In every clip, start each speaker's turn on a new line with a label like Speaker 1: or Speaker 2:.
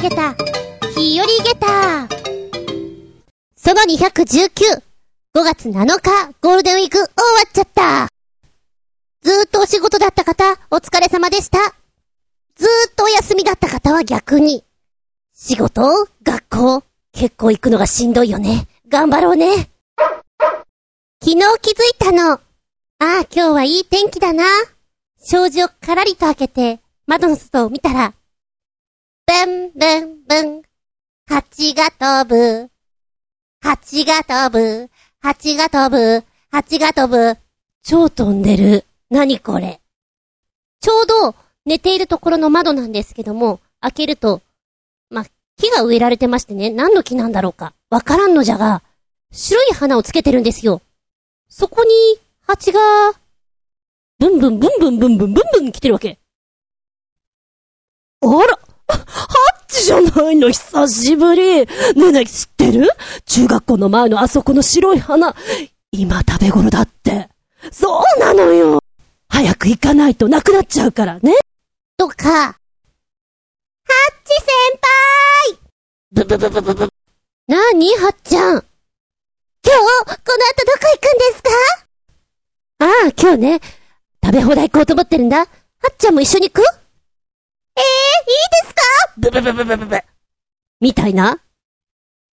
Speaker 1: げた、日和げた。その219、5月7日、ゴールデンウィーク終わっちゃった。ずーっとお仕事だった方、お疲れ様でした。ずーっとお休みだった方は逆に、仕事学校結構行くのがしんどいよね。頑張ろうね。昨日気づいたの。ああ、今日はいい天気だな。障子をからりと開けて、窓の外を見たら、ブンブンブン、蜂が飛ぶ。蜂が飛ぶ。蜂が飛ぶ。蜂が飛ぶ。超飛んでる。何これ。ちょうど寝ているところの窓なんですけども、開けると、ま、木が植えられてましてね、何の木なんだろうか。わからんのじゃが、白い花をつけてるんですよ。そこに、蜂が、ブンブンブンブンブンブンブンブン来てるわけ。あらじゃないの、久しぶり。ねえねえ、知ってる？中学校の前のあそこの白い花、今食べ頃だって。そうなのよ。早く行かないとなくなっちゃうからね。とか、ハッチ先輩ブブブブブブ。なに、ハッちゃん。今日、この後どこ行くんですか？ああ、今日ね、食べ放題行こうと思ってるんだ。はっちゃんも一緒に行く？ええいいですか？ブブブブブブブ。みたいな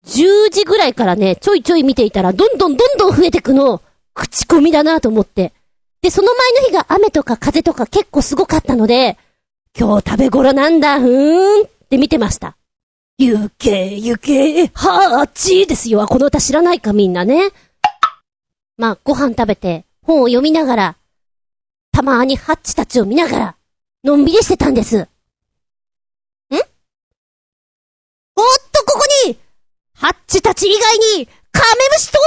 Speaker 1: ?10 時ぐらいからね、ちょいちょい見ていたら、どんどんどんどん増えてくの。口コミだなと思って。で、その前の日が雨とか風とか結構すごかったので、今日食べ頃なんだ、ふーんって見てました。ゆけ、ゆけ、はーちですよ。この歌知らないかみんなね。まあ、ご飯食べて、本を読みながら、たまーにハッチたちを見ながら、のんびりしてたんです。んおっと、ここに、ハッチたち以外に、カメムシ登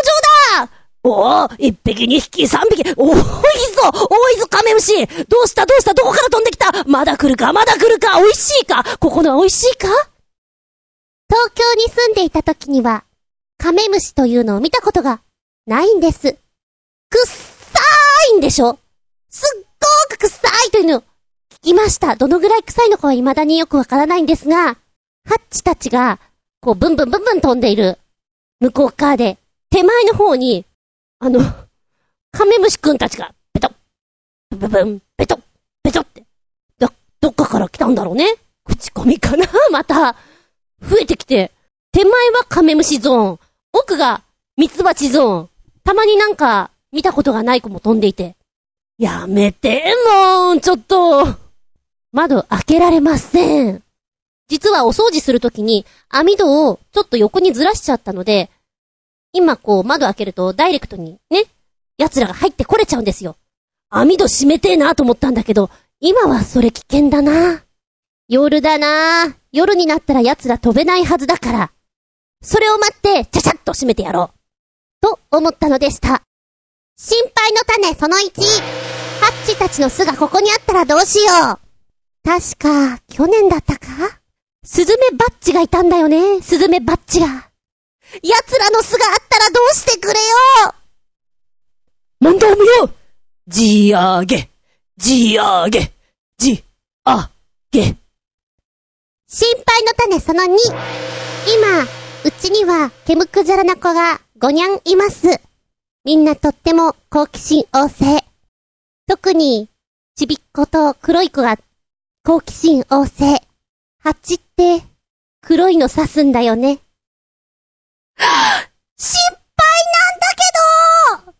Speaker 1: 場だ。おお、一匹、二匹、三匹、多いぞ多いぞ、カメムシ。どうしたどうしたどこから飛んできた？まだ来るかまだ来るか。美味しいか？ここの美味しいか？東京に住んでいた時には、カメムシというのを見たことがないんです。くっさーいんでしょ？すっごーく臭いというの。聞きました。どのぐらい臭いのかは未だによくわからないんですが、ハッチたちが、こう、ブンブンブンブン飛んでいる、向こう側で、手前の方に、あの、カメムシくんたちが、ペトッ、ブブブン、ペトッ、ペトッって、ど、どっかから来たんだろうね。口コミかな？また、増えてきて、手前はカメムシゾーン、奥がミツバチゾーン、たまになんか、見たことがない子も飛んでいて、やめて、もう、ちょっと。窓開けられません。実はお掃除するときに網戸をちょっと横にずらしちゃったので、今こう窓開けるとダイレクトにね、奴らが入ってこれちゃうんですよ。網戸閉めてえなと思ったんだけど、今はそれ危険だな。夜だな。夜になったら奴ら飛べないはずだから。それを待って、ちゃちゃっと閉めてやろう。と思ったのでした。心配の種その1。ハッチたちの巣がここにあったらどうしよう。確か、去年だったか？スズメバッチがいたんだよね。スズメバッチが。奴らの巣があったらどうしてくれよ問題無用じあげ、じあげ、じあげ。心配の種その2。今、うちには、ケムクジャラな子が5にゃんいます。みんなとっても好奇心旺盛。特に、ちびっ子と黒い子が好奇心旺盛。蜂って、黒いの刺すんだよね。心配なんだけど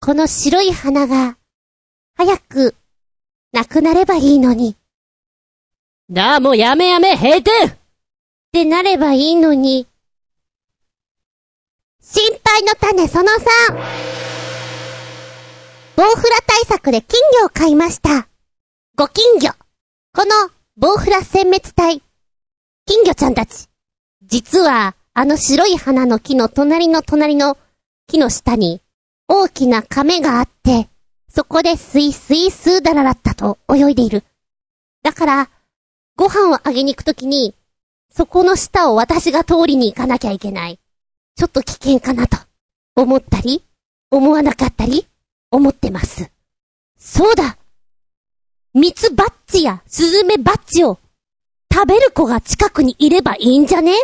Speaker 1: この白い花が、早く、なくなればいいのに。だあ、もうやめやめ、閉店ってなればいいのに。心配の種その3。ボウフラ対策で金魚を買いました。ご金魚。この、ボウフラ殲滅隊。金魚ちゃんたち。実は、あの白い花の木の隣の隣の木の下に、大きな亀があって、そこでスイスイスーダララッタと泳いでいる。だから、ご飯をあげに行くときに、そこの下を私が通りに行かなきゃいけない。ちょっと危険かなと、思ったり、思わなかったり、思ってます。そうだミツバッチやスズメバッチを、食べる子が近くにいればいいんじゃね？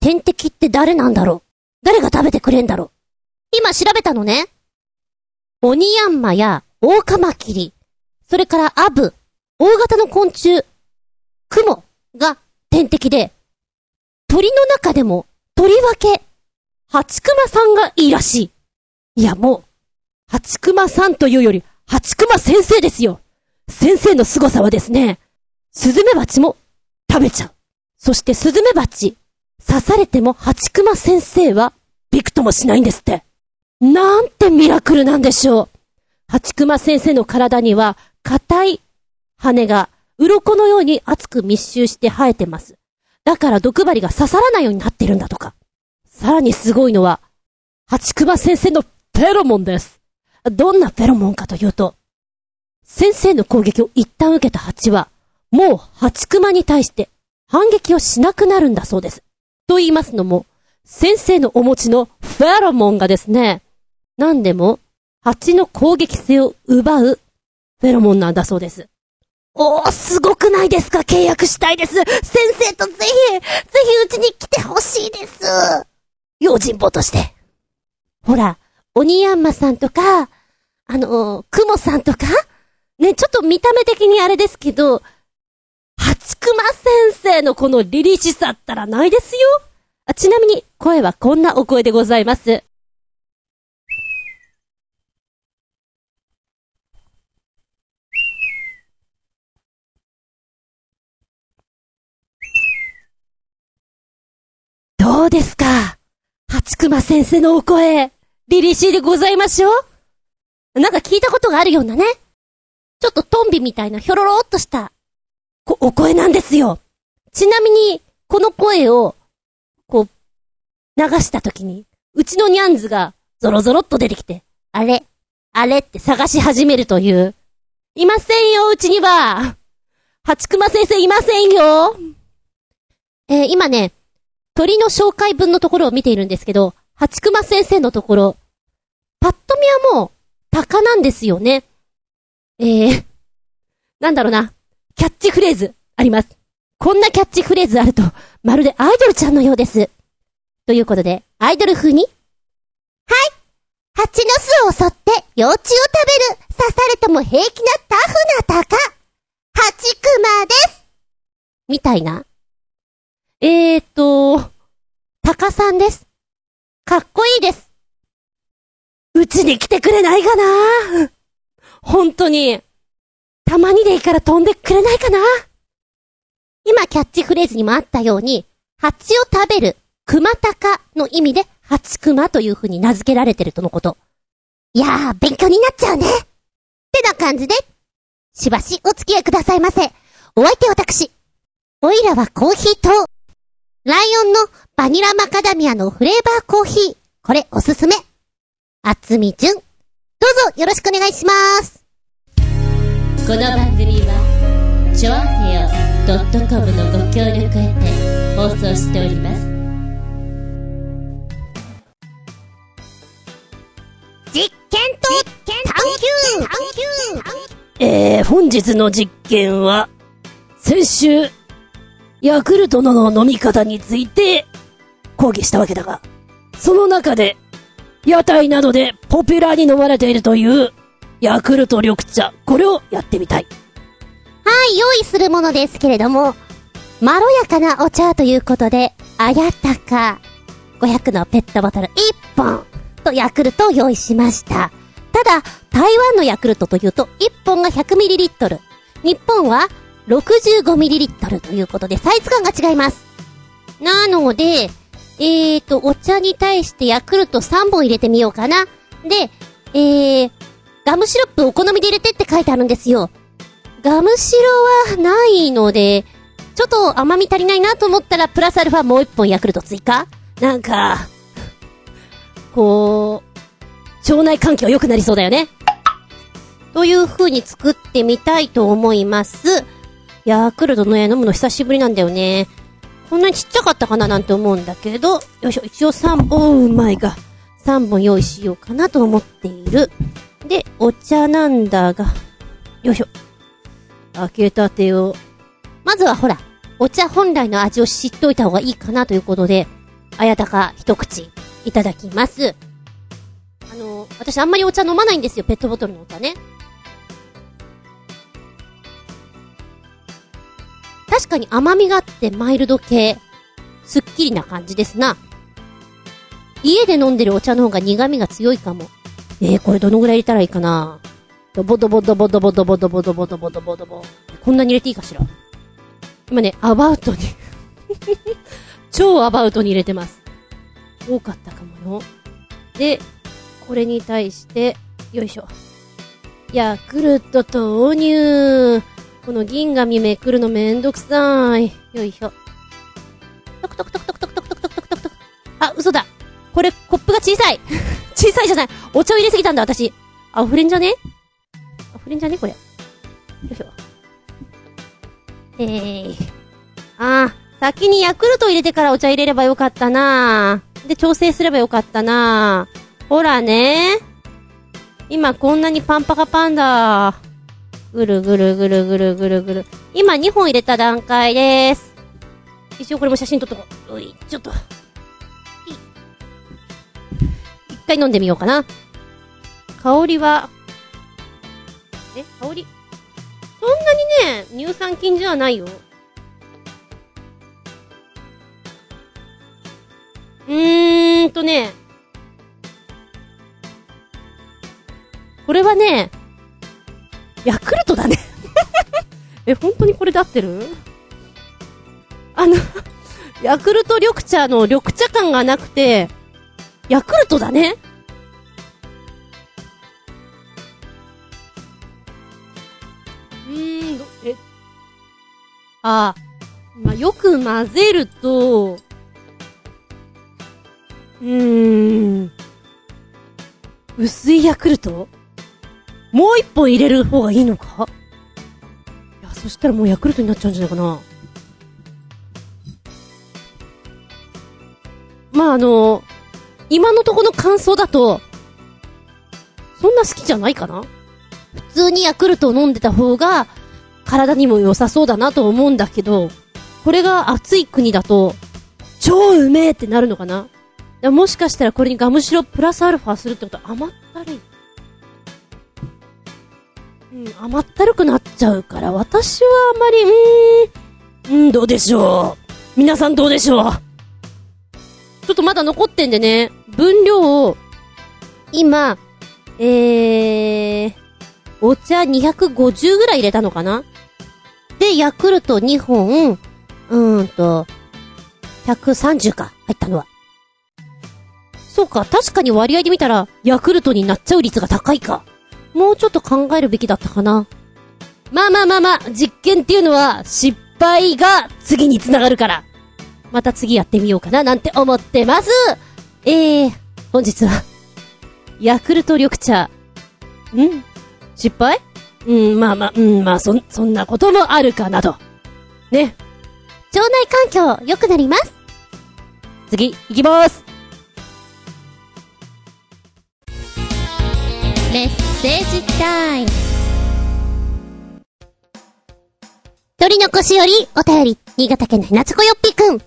Speaker 1: 天敵って誰なんだろう？誰が食べてくれんだろう？今調べたのね。オニヤンマやオオカマキリ、それからアブ、大型の昆虫、クモが天敵で、鳥の中でも、とりわけ、ハチクマさんがいいらしい。いやもう、ハチクマさんというより、ハチクマ先生ですよ。先生の凄さはですね、スズメバチも食べちゃう。そしてスズメバチ、刺されてもハチクマ先生はびくともしないんですって。なんてミラクルなんでしょう。ハチクマ先生の体には硬い羽が鱗のように厚く密集して生えてます。だから毒針が刺さらないようになってるんだとか。さらにすごいのは、ハチクマ先生のフェロモンです。どんなフェロモンかというと、先生の攻撃を一旦受けた蜂は、もうハチクマに対して反撃をしなくなるんだそうです。と言いますのも、先生のお持ちのフェロモンがですね、何でも蜂の攻撃性を奪うフェロモンなんだそうです。おー、すごくないですか？契約したいです先生とぜひ、ぜひうちに来てほしいです用心棒として。ほら、鬼ヤンマさんとか、あの、クモさんとかね、ちょっと見た目的にあれですけど、ハチクマ先生のこの凛々しさったらないですよ。あちなみに、声はこんなお声でございます。どうですか？ハチクマ先生のお声。リリシーでございましょう？なんか聞いたことがあるようなね。ちょっとトンビみたいなひょろろっとした、こ、お声なんですよ。ちなみに、この声を、こう、流したときに、うちのニャンズがゾロゾロっと出てきて、あれ、あれって探し始めるという。いませんよ、うちには。ハチクマ先生いませんよ。えー、今ね、鳥の紹介文のところを見ているんですけど、ハチクマ先生のところ、パッと見はもう、鷹なんですよね。えー、なんだろうな、キャッチフレーズ、あります。こんなキャッチフレーズあると、まるでアイドルちゃんのようです。ということで、アイドル風にはい蜂の巣を襲って幼虫を食べる刺されても平気なタフな鷹ハチクマですみたいな。えーと、鷹さんです。かっこいいです。うちに来てくれないかな本当に。たまにでいいから飛んでくれないかな？今キャッチフレーズにもあったように、蜂を食べる、熊鷹の意味で、蜂熊という風に名付けられてるとのこと。いやー、勉強になっちゃうね。ってな感じで、しばしお付き合いくださいませ。お相手私。おいらはコーヒーと、ライオンのバニラマカダミアのフレーバーコーヒー。これおすすめ。あつみじゅん。どうぞよろしくお願いします。
Speaker 2: この番組は、ちょあへよ .com のご協力へて放送しております。
Speaker 1: 実験と探求えー、本日の実験は、先週、ヤクルトの飲み方について講義したわけだが、その中で、屋台などでポピュラーに飲まれているという、ヤクルト緑茶、これをやってみたい。
Speaker 3: はい、用意するものですけれども、まろやかなお茶ということで、あやたか、500のペットボトル1本とヤクルトを用意しました。ただ、台湾のヤクルトというと、1本が 100ml。日本は 65ml ということで、サイズ感が違います。なので、えーと、お茶に対してヤクルト3本入れてみようかな。で、えー、ガムシロップお好みで入れてって書いてあるんですよ。ガムシロはないので、ちょっと甘み足りないなと思ったら、プラスアルファもう一本ヤクルト追加なんか、こう、腸内環境良くなりそうだよね。という風に作ってみたいと思います。ヤクルトのね、飲むの久しぶりなんだよね。こんなにちっちゃかったかななんて思うんだけど、よいしょ、一応3本、うまいが、3本用意しようかなと思っている。で、お茶なんだが、よいしょ。開けたてを。まずはほら、お茶本来の味を知っといた方がいいかなということで、あやたか一口いただきます。あの、私あんまりお茶飲まないんですよ、ペットボトルのお茶ね。確かに甘みがあってマイルド系、すっきりな感じですな。家で飲んでるお茶の方が苦味が強いかも。えー、これどのぐらい入れたらいいかなドボドボドボドボドボドボドボドボドボドボ。こんなに入れていいかしら今ね、アバウトに 超アバウトに入れてます。多かったかもよ。で、これに対して、よいしょ。ヤクルト投入。この銀紙めくるのめんどくさい。よいしょ。トクトクトクトクトクトクトクトクトクトクトク。あ、嘘だ。これ、コップが小さい。小さいじゃない。お茶を入れすぎたんだ、私。あ、溢れんじゃね溢れんじゃねこれ。よいしょ。えー。あー、先にヤクルト入れてからお茶入れればよかったなで、調整すればよかったなほらね。今こんなにパンパカパンだ。ぐるぐるぐるぐるぐるぐる。今2本入れた段階です。一応これも写真撮っとこう。うい、ちょっと。一回飲んでみようかな。香りは、え、香り？そんなにね、乳酸菌じゃないよ。うーんとね、これはね、ヤクルトだね。え、本当にこれで合ってる？あの、ヤクルト緑茶の緑茶感がなくて、ヤクルトだね。うーん、え、あまあ、よく混ぜると、うーん、薄いヤクルト？もう一本入れる方がいいのか？いや、そしたらもうヤクルトになっちゃうんじゃないかな。まあ、あの、今のところの感想だと、そんな好きじゃないかな？普通にヤクルトを飲んでた方が、体にも良さそうだなと思うんだけど、これが暑い国だと、超うめえってなるのかな？もしかしたらこれにガムシロプラスアルファするってことは甘ったるい。うん、甘ったるくなっちゃうから、私はあまり、うーん、うん、どうでしょう。皆さんどうでしょう。ちょっとまだ残ってんでね、分量を、今、えー、お茶250ぐらい入れたのかなで、ヤクルト2本、うーんと、130か、入ったのは。そうか、確かに割合で見たら、ヤクルトになっちゃう率が高いか。もうちょっと考えるべきだったかな。まあまあまあまあ、実験っていうのは、失敗が次につながるから。また次やってみようかな、なんて思ってます。えー、本日は、ヤクルト緑茶。ん？失敗？うん、まあまあ、うん、まあ、そん、そんなこともあるかなと。ね。腸内環境良くなります。
Speaker 1: 次、行きます。
Speaker 2: メッセージタイム。
Speaker 3: 鳥の腰よりお便り、新潟県のひなつこよっぴくん。ふむ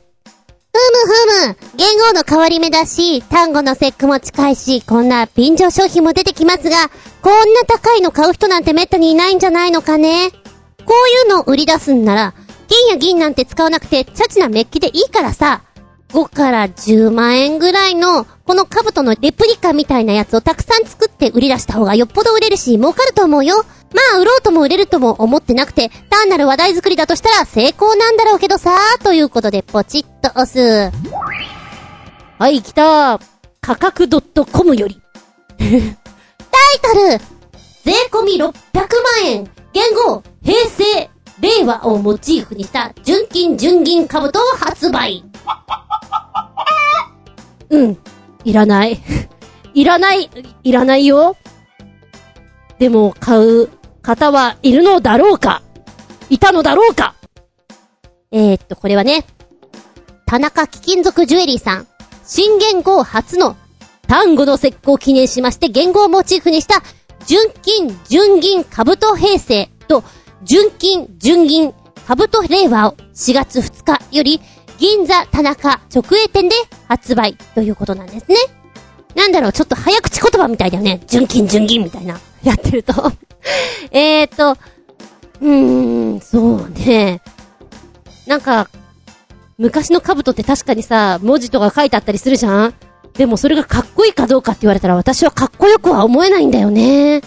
Speaker 3: ふむ、言語の変わり目だし、単語の節句も近いし、こんな便乗商品も出てきますが、こんな高いの買う人なんてめったにいないんじゃないのかね。こういうのを売り出すんなら、金や銀なんて使わなくて、チャチなメッキでいいからさ、5から10万円ぐらいの、この兜のレプリカみたいなやつをたくさん作って売り出した方がよっぽど売れるし、儲かると思うよ。まあ、売ろうとも売れるとも思ってなくて、単なる話題作りだとしたら成功なんだろうけどさ、ということでポチッと押す。
Speaker 1: はい、来た価格 .com より。
Speaker 3: タイトル税込み600万円言語平成令和をモチーフにした純金純銀兜を発売
Speaker 1: うん。いらない。いらない。いらないよ。でも、買う方はいるのだろうか？いたのだろうか？
Speaker 3: えー、っと、これはね、田中貴金属ジュエリーさん、新元号初の単語の石膏を記念しまして、元号をモチーフにした、純金、純銀、兜平成と、純金、純銀、カブト令和を4月2日より銀座田中直営店で発売ということなんですね。なんだろう、ちょっと早口言葉みたいだよね。純金純銀みたいな。やってると。えーと、うーん、そうね。なんか、昔の兜って確かにさ、文字とか書いてあったりするじゃんでもそれがかっこいいかどうかって言われたら私はかっこよくは思えないんだよね。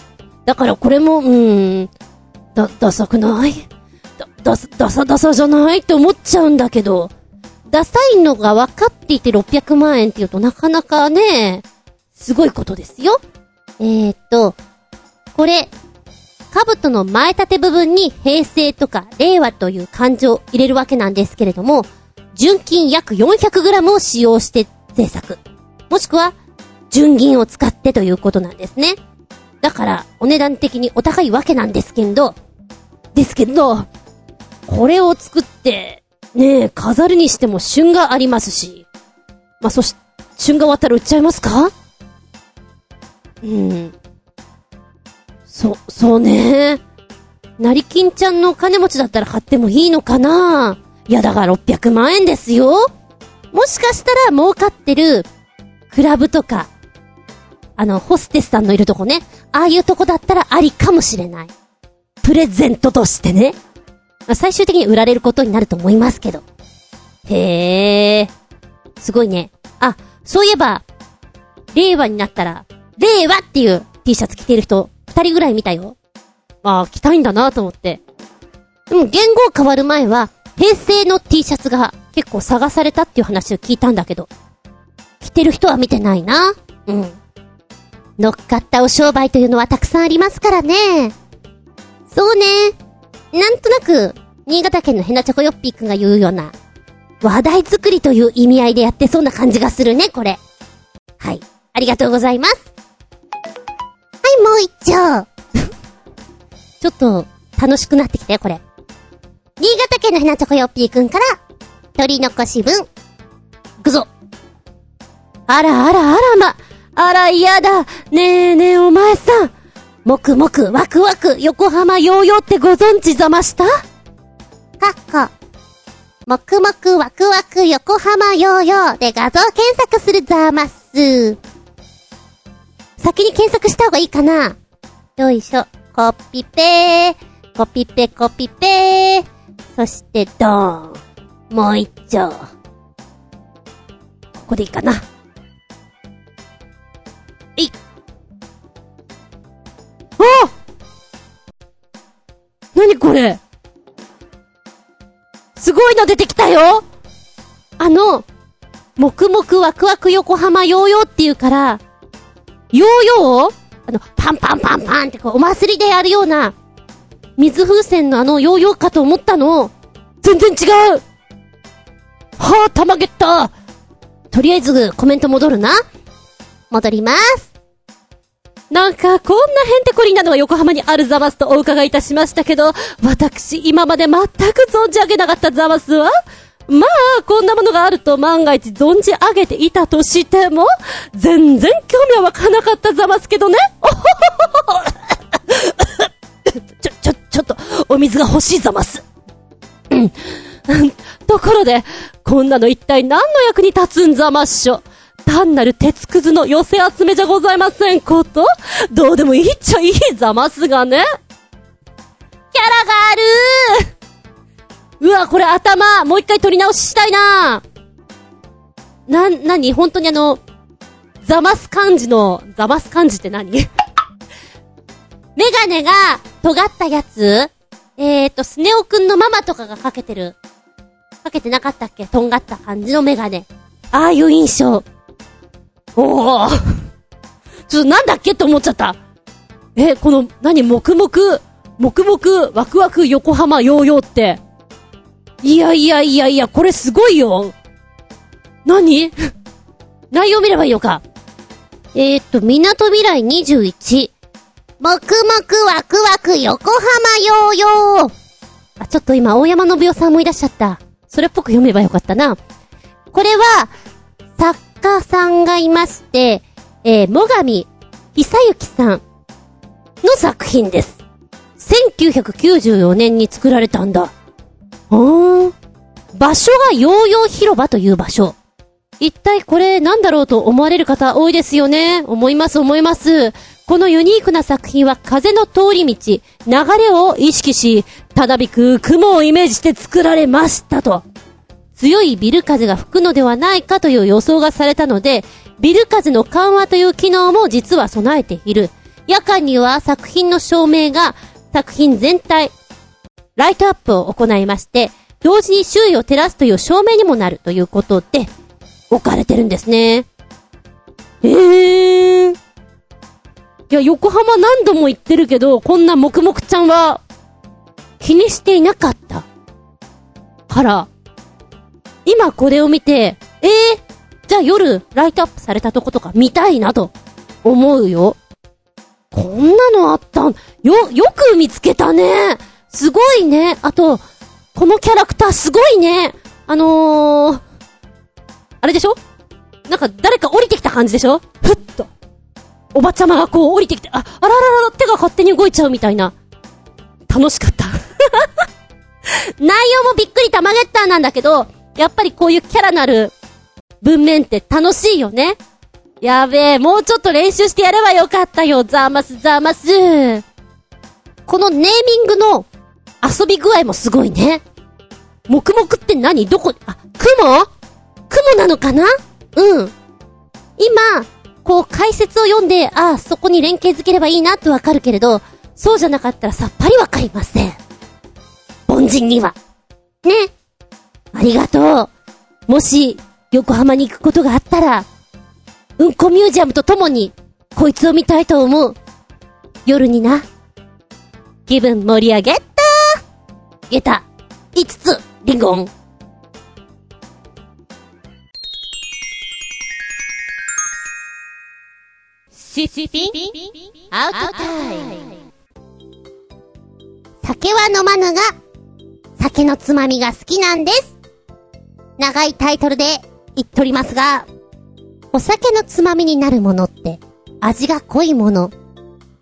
Speaker 3: だからこれも、うーん、だ、ダサくない？だ、ダサ、ダサダサじゃない？って思っちゃうんだけど、ダサいのが分かっていて600万円って言うとなかなかね、すごいことですよ。えー、っと、これ、兜の前立て部分に平成とか令和という漢字を入れるわけなんですけれども、純金約 400g を使用して制作。もしくは、純銀を使ってということなんですね。だから、お値段的にお高いわけなんですけど、ですけど、これを作って、ねえ、飾るにしても旬がありますし、まあ、そし、旬が終わったら売っちゃいますか？うん。そ、そうね。成金ちゃんの金持ちだったら買ってもいいのかな？いやだから600万円ですよもしかしたら儲かってる、クラブとか、あの、ホステスさんのいるとこね。ああいうとこだったらありかもしれない。プレゼントとしてね。まあ、最終的に売られることになると思いますけど。へえ。すごいね。あ、そういえば、令和になったら、令和っていう T シャツ着てる人、二人ぐらい見たよ。ああ、着たいんだなと思って。うん、言語変わる前は、平成の T シャツが結構探されたっていう話を聞いたんだけど、着てる人は見てないな。うん。乗っかったお商売というのはたくさんありますからね。そうね。なんとなく、新潟県のヘナチョコヨッピーくんが言うような、話題作りという意味合いでやってそうな感じがするね、これ。はい。ありがとうございます。はい、もう一丁。ちょっと、楽しくなってきたよ、これ。新潟県のヘナチョコヨッピーくんから、取り残し分。くぞ。あらあらあらま。あら嫌だ。ねえねえお前さん。もくもくワクワク横浜ヨーヨーってご存知ざました？かっこ。もくもくワクワク横浜ヨーヨーで画像検索するざます。先に検索した方がいいかなよいしょ。コピペー。コピペコピペー。そしてドーン。もう一丁。ここでいいかな。えい。あなにこれすごいの出てきたよあの、黙々ワクワク横浜ヨーヨーっていうから、ヨーヨーをあの、パンパンパンパンってこう、お祭りでやるような、水風船のあのヨーヨーかと思ったの。全然違うはあ、たまげったとりあえず、コメント戻るな。戻ります。なんか、こんなヘンテコリンなのが横浜にあるザマスとお伺いいたしましたけど、私、今まで全く存じ上げなかったザマスはまあ、こんなものがあると万が一存じ上げていたとしても、全然興味は湧かなかったざますけどね。ちょ、ちょ、ちょっと、お水が欲しいざます。ところで、こんなの一体何の役に立つんざまっしょ？単なる鉄くずの寄せ集めじゃございませんこと？どうでもいいっちゃいいざますがね。キャラがあるうわ、これ頭、もう一回取り直ししたいなな、なに本当にあの、ザマス漢字の、ザマス漢字って何？メガネが、尖ったやつ？えーと、スネ夫くんのママとかがかけてる。かけてなかったっけ？とんがった感じのメガネ。ああいう印象。おおちょっとなんだっけと思っちゃった。え、この、何、黙々、黙々、ワクワク？横浜？ヨーヨーって、いやいやいやいや、これすごいよ。何？内容見ればいいのか。えー、っと、港未来21。もくもくワクワク？横浜？ヨーヨー。あ、ちょっと今、大山信代さんもいらっしゃった。それっぽく読めばよかったな。これは、家さんがいまして、えー、もがみ、ひさゆきさんの作品です。1994年に作られたんだ。うーん。場所がヨーヨー広場という場所。一体これなんだろうと思われる方多いですよね。思います思います。このユニークな作品は風の通り道、流れを意識し、ただびく雲をイメージして作られましたと。強いビル風が吹くのではないかという予想がされたので、ビル風の緩和という機能も実は備えている。夜間には作品の照明が作品全体、ライトアップを行いまして、同時に周囲を照らすという照明にもなるということで、置かれてるんですね。えー。いや、横浜何度も行ってるけど、こんな黙々ちゃんは、気にしていなかった。から、今これを見て、えー、じゃあ夜、ライトアップされたとことか見たいなと、思うよ。こんなのあったん、よ、よく見つけたね。すごいね。あと、このキャラクターすごいね。あのー、あれでしょ？なんか誰か降りてきた感じでしょ？ふっと。おばちゃまがこう降りてきて、あ、あらららら、手が勝手に動いちゃうみたいな。楽しかった。内容もびっくり玉ゲッターなんだけど、やっぱりこういうキャラなる文面って楽しいよね。やべえ、もうちょっと練習してやればよかったよ、ザーマスザーマス。このネーミングの遊び具合もすごいね。黙々って何？どこ、あ、雲？雲なのかな？うん。今、こう解説を読んで、ああ、そこに連携づければいいなってわかるけれど、そうじゃなかったらさっぱりわかりません。凡人には。ね。ありがとう。もし、横浜に行くことがあったら、うんこミュージアムとともに、こいつを見たいと思う。夜にな。気分盛り上げたゲタ、5つ、リンゴン。
Speaker 2: シシピンアウトタイム
Speaker 3: 酒は飲まぬが、酒のつまみが好きなんです。長いタイトルで言っとりますが、お酒のつまみになるものって、味が濃いもの、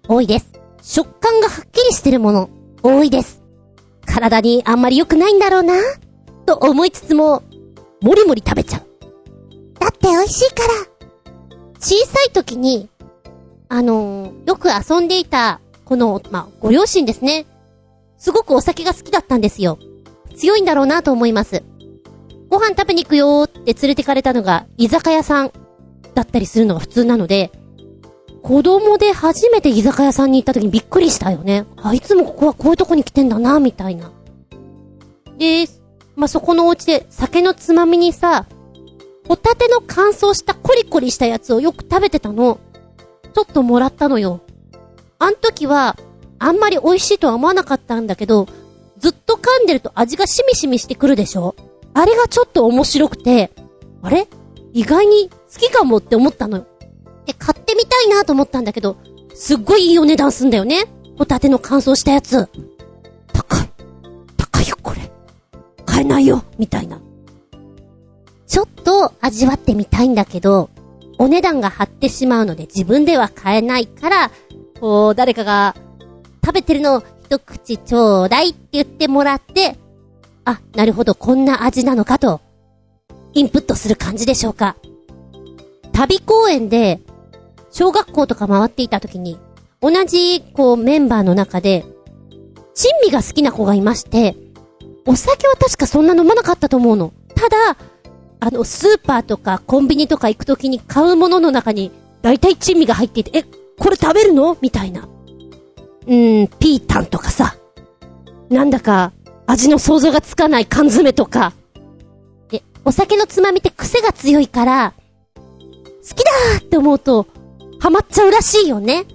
Speaker 3: 多いです。食感がはっきりしてるもの、多いです。体にあんまり良くないんだろうな、と思いつつも、もりもり食べちゃう。だって美味しいから。小さい時に、あのーよく遊んでいた、この、まあ、ご両親ですね。すごくお酒が好きだったんですよ。強いんだろうなと思います。ご飯食べに行くよーって連れてかれたのが居酒屋さんだったりするのが普通なので、子供で初めて居酒屋さんに行った時にびっくりしたよね。あ、いつもここはこういうとこに来てんだな、みたいな。で、まあ、そこのお家で酒のつまみにさ、ホタテの乾燥したコリコリしたやつをよく食べてたの。ちょっともらったのよ。あん時は、あんまり美味しいとは思わなかったんだけど、ずっと噛んでると味がしみしみしてくるでしょあれがちょっと面白くて、あれ？意外に好きかもって思ったのよ。で、買ってみたいなと思ったんだけど、すっごいいいお値段すんだよね。ホタテの乾燥したやつ。高い。高いよ、これ。買えないよ、みたいな。ちょっと味わってみたいんだけど、お値段が張ってしまうので自分では買えないから、こう、誰かが食べてるのを一口ちょうだいって言ってもらって、あ、なるほど、こんな味なのかと、インプットする感じでしょうか。旅公演で、小学校とか回っていた時に、同じ、こう、メンバーの中で、珍味が好きな子がいまして、お酒は確かそんな飲まなかったと思うの。ただ、あの、スーパーとかコンビニとか行くときに買うものの中に、だいたい珍味が入っていて、え、これ食べるの？みたいな。うーん、ピータンとかさ。なんだか、味の想像がつかない缶詰とか。で、お酒のつまみって癖が強いから、好きだーって思うと、ハマっちゃうらしいよね。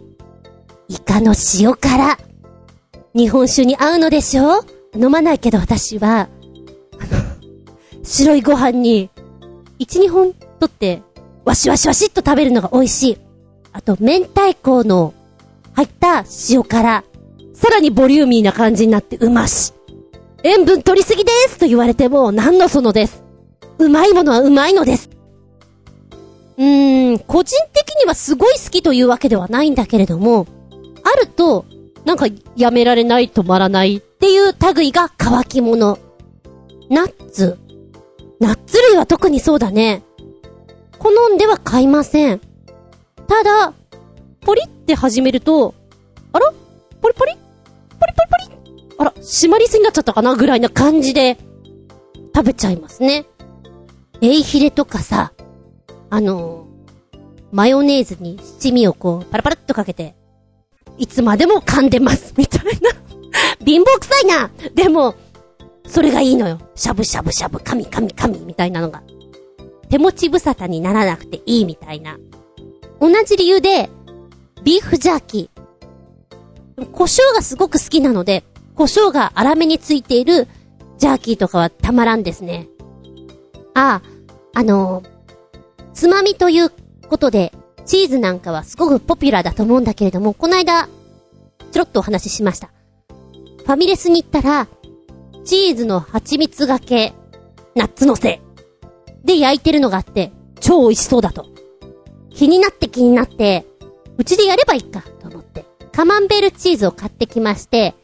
Speaker 3: イカの塩辛。日本酒に合うのでしょ？飲まないけど私は、あの、白いご飯に、1、2本取って、わしわしわしっと食べるのが美味しい。あと、明太子の入った塩辛。さらにボリューミーな感じになってうまし。塩分取りすぎですと言われても何のそのです。うまいものはうまいのです。うーん、個人的にはすごい好きというわけではないんだけれども、あると、なんかやめられない止まらないっていう類が乾き物。ナッツ。ナッツ類は特にそうだね。好んでは買いません。ただ、ポリって始めると、あら？ポリポリ？ポリポリポリ？あら、締まりすぎになっちゃったかなぐらいな感じで、食べちゃいますね。エイヒレとかさ、あのマヨネーズに七味をこう、パラパラっとかけて、いつまでも噛んでます、みたいな。貧乏くさいなでも、それがいいのよ。しゃぶしゃぶしゃぶ、噛み噛み噛み、みたいなのが。手持ち無沙汰にならなくていいみたいな。同じ理由で、ビーフジャーキー。胡椒がすごく好きなので、胡椒が粗めについているジャーキーとかはたまらんですね。ああ、の、つまみということで、チーズなんかはすごくポピュラーだと思うんだけれども、この間、ちょろっとお話ししました。ファミレスに行ったら、チーズの蜂蜜がけ、ナッツのせ、で焼いてるのがあって、超美味しそうだと。気になって気になって、うちでやればいいか、と思って。カマンベールチーズを買ってきまして、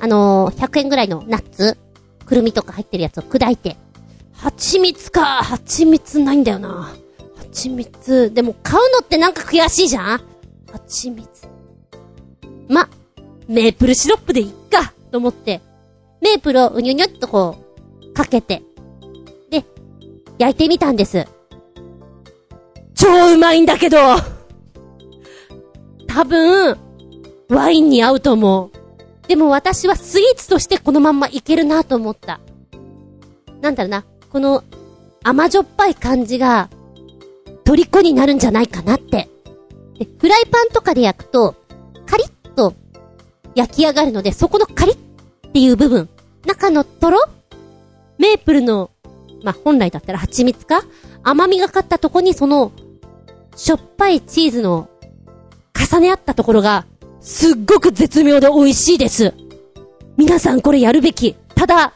Speaker 3: あのー、100円ぐらいのナッツ、くるみとか入ってるやつを砕いて。蜂蜜か、蜂蜜ないんだよな。蜂蜜。でも買うのってなんか悔しいじゃん？蜂蜜。ま、メープルシロップでいっか、と思って、メープルをうにゅにゅっとこう、かけて、で、焼いてみたんです。超うまいんだけど多分、ワインに合うと思う。でも私はスイーツとしてこのまんまいけるなと思った。なんだろうな、この甘じょっぱい感じが、虜になるんじゃないかなって。で、フライパンとかで焼くと、カリッと焼き上がるので、そこのカリッっていう部分、中のトロメープルの、まあ、本来だったら蜂蜜か甘みがかったとこにその、しょっぱいチーズの重ね合ったところが、すっごく絶妙で美味しいです。皆さんこれやるべき。ただ、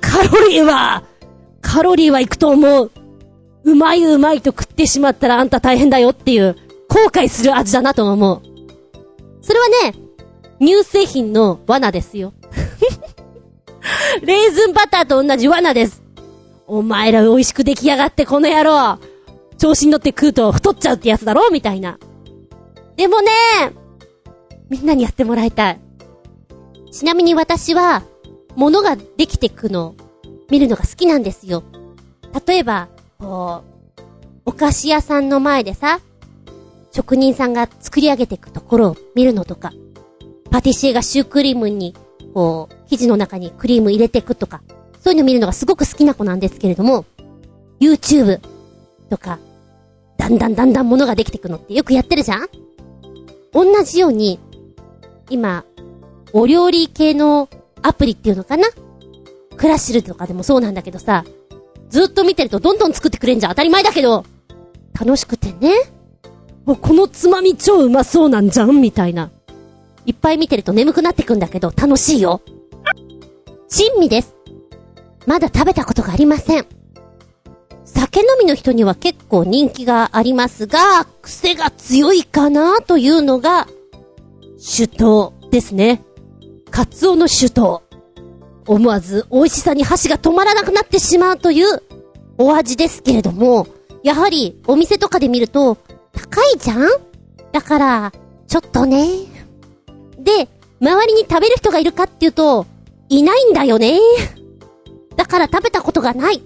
Speaker 3: カロリーは、カロリーはいくと思う。うまいうまいと食ってしまったらあんた大変だよっていう、後悔する味だなと思う。それはね、乳製品の罠ですよ。レーズンバターと同じ罠です。お前ら美味しく出来上がってこの野郎調子に乗って食うと太っちゃうってやつだろ？みたいな。でもね、みんなにやってもらいたい。ちなみに私は、物ができてくの、見るのが好きなんですよ。例えば、こう、お菓子屋さんの前でさ、職人さんが作り上げていくところを見るのとか、パティシエがシュークリームに、こう、生地の中にクリーム入れていくとか、そういうの見るのがすごく好きな子なんですけれども、YouTube とか、だんだんだんだん物ができてくのってよくやってるじゃん？同じように、今、お料理系のアプリっていうのかな？クラッシルとかでもそうなんだけどさ、ずっと見てるとどんどん作ってくれんじゃん当たり前だけど、楽しくてね。もうこのつまみ超うまそうなんじゃんみたいな。いっぱい見てると眠くなってくんだけど楽しいよ。珍味です。まだ食べたことがありません。酒飲みの人には結構人気がありますが、癖が強いかなというのが、酒盗ですね。カツオの酒盗。思わず美味しさに箸が止まらなくなってしまうというお味ですけれども、やはりお店とかで見ると高いじゃん？だから、ちょっとね。で、周りに食べる人がいるかっていうと、いないんだよね。だから食べたことがない。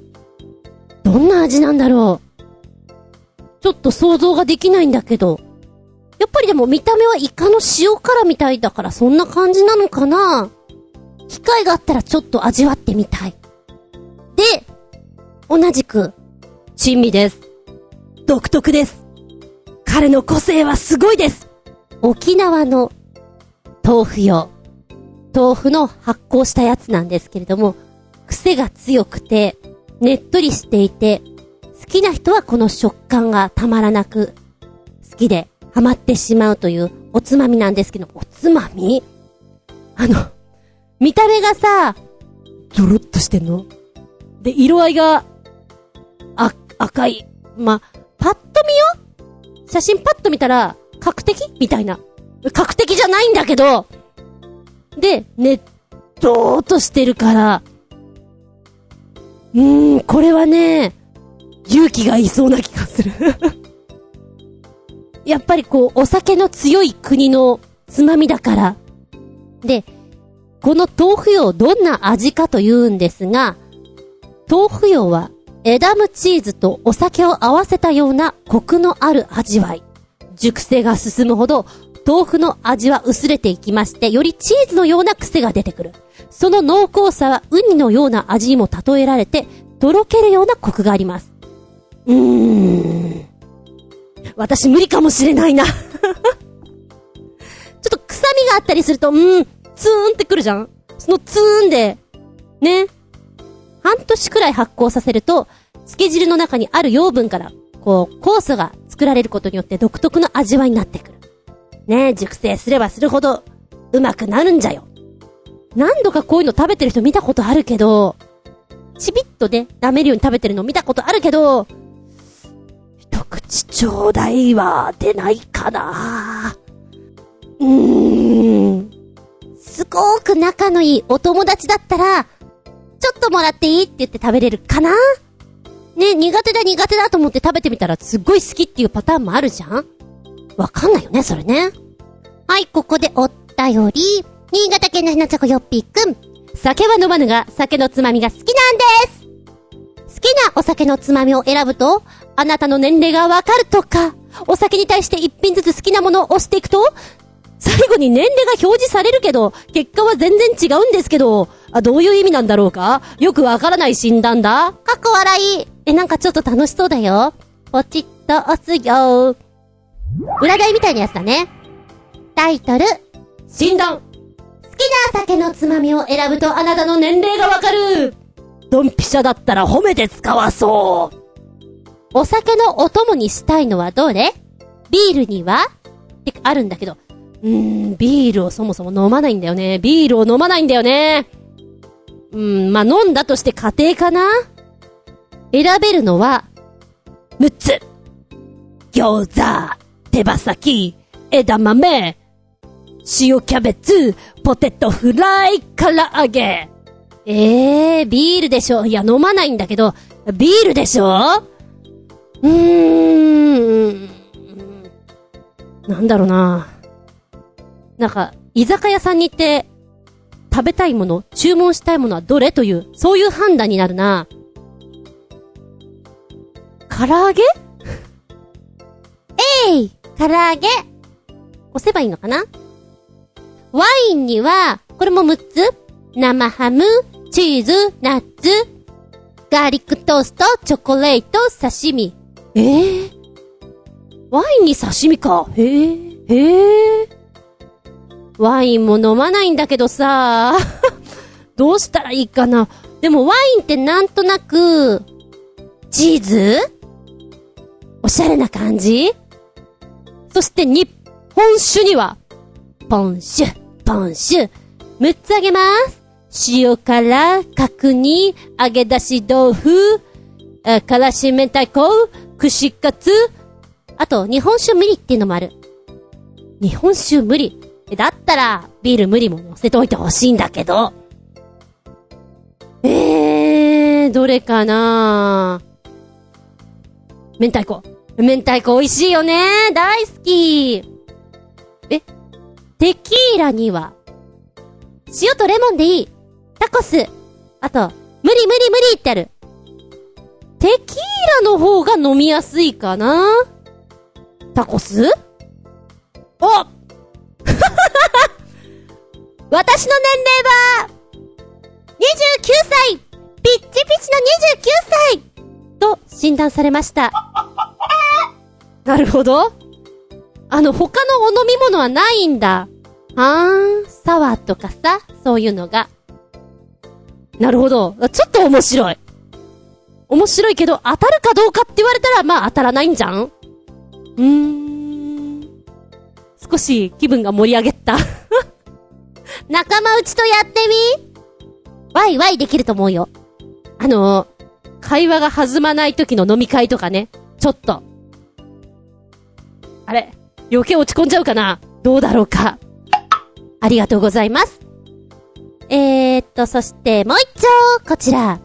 Speaker 3: どんな味なんだろう。ちょっと想像ができないんだけど。やっぱりでも見た目はイカの塩辛みたいだからそんな感じなのかな機会があったらちょっと味わってみたい。で、同じく、珍味です。独特です。彼の個性はすごいです。沖縄の豆腐用。豆腐の発酵したやつなんですけれども、癖が強くて、ねっとりしていて、好きな人はこの食感がたまらなく、好きでハマってしまうというおつまみなんですけど、おつまみ？あの、見た目がさ、ドロッとしてんの？で、色合いが、あ、赤い。ま、パッと見よ？写真パッと見たら、角的？みたいな。角的じゃないんだけど、で、ねっとーとしてるから、
Speaker 1: うーん、これはね、勇気がいそうな気がする。やっぱりこう、お酒の強い国のつまみだから。で、この豆腐用どんな味かというんですが、豆腐用はエダムチーズとお酒を合わせたようなコクのある味わい。熟成が進むほど豆腐の味は薄れていきまして、よりチーズのような癖が出てくる。その濃厚さはウニのような味にも例えられて、とろけるようなコクがあります。うーん。私無理かもしれないな。ちょっと臭みがあったりすると、うん、ツーンってくるじゃんそのツーンで、ね。半年くらい発酵させると、漬け汁の中にある養分から、こう、酵素が作られることによって独特の味わいになってくる。ね熟成すればするほど、うまくなるんじゃよ。何度かこういうの食べてる人見たことあるけど、ちびっとね、舐めるように食べてるの見たことあるけど、一口ちょうだいは出ないかなうーん。
Speaker 3: すごーく仲のいいお友達だったら、ちょっともらっていいって言って食べれるかな？ね、苦手だ苦手だと思って食べてみたらすっごい好きっていうパターンもあるじゃん？わかんないよね、それね。はい、ここでお便り。新潟県のひなちゃこよっぴーくん。酒は飲まぬが、酒のつまみが好きなんです好きなお酒のつまみを選ぶと、あなたの年齢がわかるとか、お酒に対して一品ずつ好きなものを押していくと、最後に年齢が表示されるけど、結果は全然違うんですけど、あ、どういう意味なんだろうか？よくわからない診断だかっこ笑い。え、なんかちょっと楽しそうだよ。ポチッと押すよ。裏題みたいなやつだね。タイトル。
Speaker 1: 診断
Speaker 3: 好きな酒のつまみを選ぶとあなたの年齢がわかる。
Speaker 1: ドンピシャだったら褒めて使わそう。
Speaker 3: お酒のお供にしたいのはどれ？ビールには？ってあるんだけど、
Speaker 1: うーん、ビールをそもそも飲まないんだよね。ビールを飲まないんだよね。うーん、まあ、飲んだとして家庭かな？
Speaker 3: 選べるのは、
Speaker 1: 6つ。餃子、手羽先、枝豆、塩キャベツ、ポテトフライ、唐揚げ。
Speaker 3: えー、ビールでしょ？
Speaker 1: いや、飲まないんだけど、ビールでしょ？
Speaker 3: うーん。
Speaker 1: なんだろうな。なんか、居酒屋さんに行って、食べたいもの、注文したいものはどれという、そういう判断になるな。唐揚げ？
Speaker 3: えい唐揚げ？押せばいいのかな？ワインには、これも6つ？生ハム、チーズ、ナッツ、ガーリックトースト、チョコレート、刺身。
Speaker 1: ええワインに刺身か？へえ、へえ。ワインも飲まないんだけどさ、どうしたらいいかな？
Speaker 3: でもワインってなんとなく、
Speaker 1: チーズ？おしゃれな感じ？そして日本酒には、ポン酒、ポン酒、
Speaker 3: 6つあげます。塩辛、角煮、揚げ出し豆腐、あからし明太子、串カツ、あと、日本酒無理っていうのもある。
Speaker 1: 日本酒無理。だったら、ビール無理も乗せておいてほしいんだけど。えー、どれかな？明太子。明太子美味しいよね大好き
Speaker 3: えテキーラには、塩とレモンでいい。タコス。あと、無理無理無理ってある。
Speaker 1: テキーラの方が飲みやすいかな？タコス？お
Speaker 3: 私の年齢は、29歳ピッチピチの29歳と診断されました。
Speaker 1: なるほど。あの、他のお飲み物はないんだ。
Speaker 3: あーん、サワーとかさ、そういうのが。
Speaker 1: なるほど。ちょっと面白い。面白いけど、当たるかどうかって言われたら、まあ当たらないんじゃん？うーん。少し気分が盛り上げた。
Speaker 3: 仲間内とやってみ？ワイワイできると思うよ。
Speaker 1: あの、会話が弾まない時の飲み会とかね。ちょっと。あれ？余計落ち込んじゃうかな？どうだろうか？
Speaker 3: ありがとうございます。えーっと、そしてもう一丁、こちら。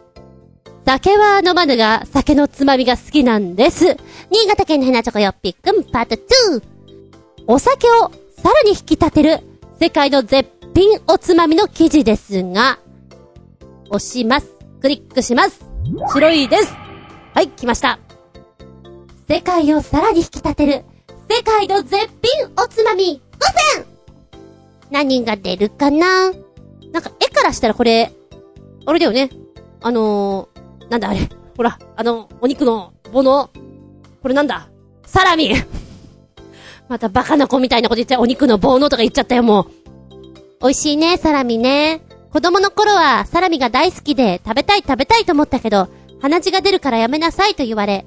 Speaker 3: 酒は飲まぬが、酒のつまみが好きなんです。新潟県のヘナチョコヨッピックンパート2。お酒をさらに引き立てる世界の絶品おつまみの記事ですが、押します。クリックします。白いです。はい、来ました。世界をさらに引き立てる世界の絶品おつまみ5選何が出るかな？なんか絵からしたらこれ、あれだよね。あのー、なんだあれ。ほら、あの、お肉の棒の、これなんだサラミ またバカな子みたいなこと言っちゃう。お肉の棒のとか言っちゃったよ、もう。美味しいね、サラミね。子供の頃はサラミが大好きで食べたい食べたいと思ったけど、鼻血が出るからやめなさいと言われ、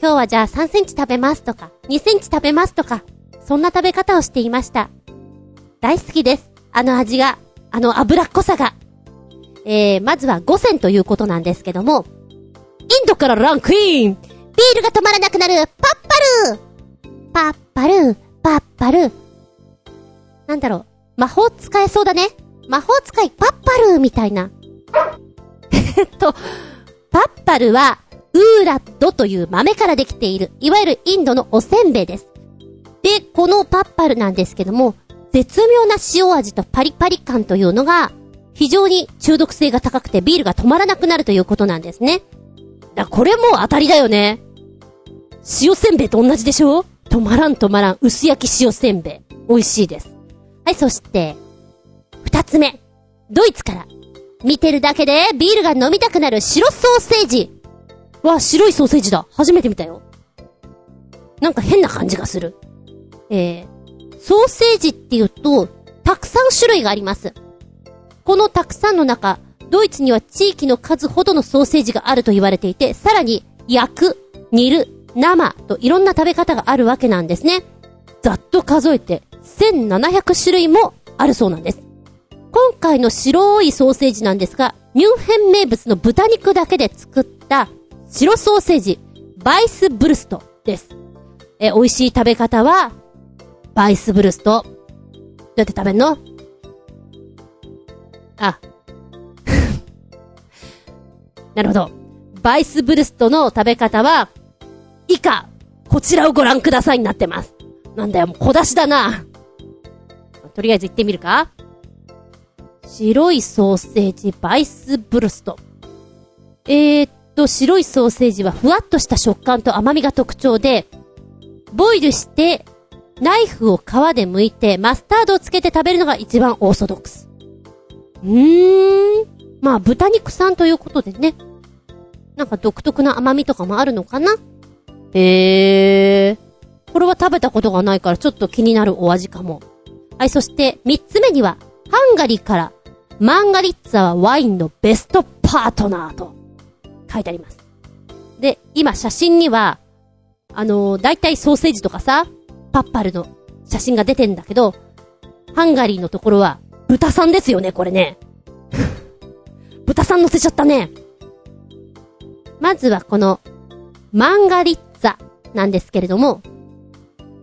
Speaker 3: 今日はじゃあ3センチ食べますとか、2センチ食べますとか、そんな食べ方をしていました。大好きです。あの味が、あの脂っこさが。えー、まずは5選ということなんですけども、インドからランクインビールが止まらなくなるパッパルパッパルパッパルなんだろう、魔法使えそうだね。魔法使いパッパルみたいな。えっと、パッパルは、ウーラッドという豆からできている、いわゆるインドのおせんべいです。で、このパッパルなんですけども、絶妙な塩味とパリパリ感というのが、非常に中毒性が高くてビールが止まらなくなるということなんですね。だこれも当たりだよね。塩せんべいと同じでしょ？止まらん止まらん薄焼き塩せんべい。美味しいです。はい、そして、二つ目。ドイツから。見てるだけでビールが飲みたくなる白ソーセージ。わ、白いソーセージだ。初めて見たよ。なんか変な感じがする。えー、ソーセージって言うと、たくさん種類があります。このたくさんの中、ドイツには地域の数ほどのソーセージがあると言われていて、さらに、焼く、煮る、生といろんな食べ方があるわけなんですね。ざっと数えて、1700種類もあるそうなんです。今回の白いソーセージなんですが、ミュンヘン名物の豚肉だけで作った白ソーセージ、バイスブルストです。え、美味しい食べ方は、バイスブルスト。どうやって食べんの？あ。なるほど。バイスブルストの食べ方は、以下、こちらをご覧くださいになってます。なんだよ、もう小出しだな。とりあえず行ってみるか白いソーセージ、バイスブルスト。えー、っと、白いソーセージはふわっとした食感と甘みが特徴で、ボイルして、ナイフを皮で剥いて、マスタードをつけて食べるのが一番オーソドックス。うーん。まあ、豚肉さんということでね。なんか独特な甘みとかもあるのかな？へー。これは食べたことがないからちょっと気になるお味かも。はい、そして三つ目には、ハンガリーから、マンガリッツァはワインのベストパートナーと書いてあります。で、今写真には、あのー、大体ソーセージとかさ、パッパルの写真が出てんだけど、ハンガリーのところは、豚さんですよね、これね。豚さん乗せちゃったね。まずはこの、マンガリッツァなんですけれども、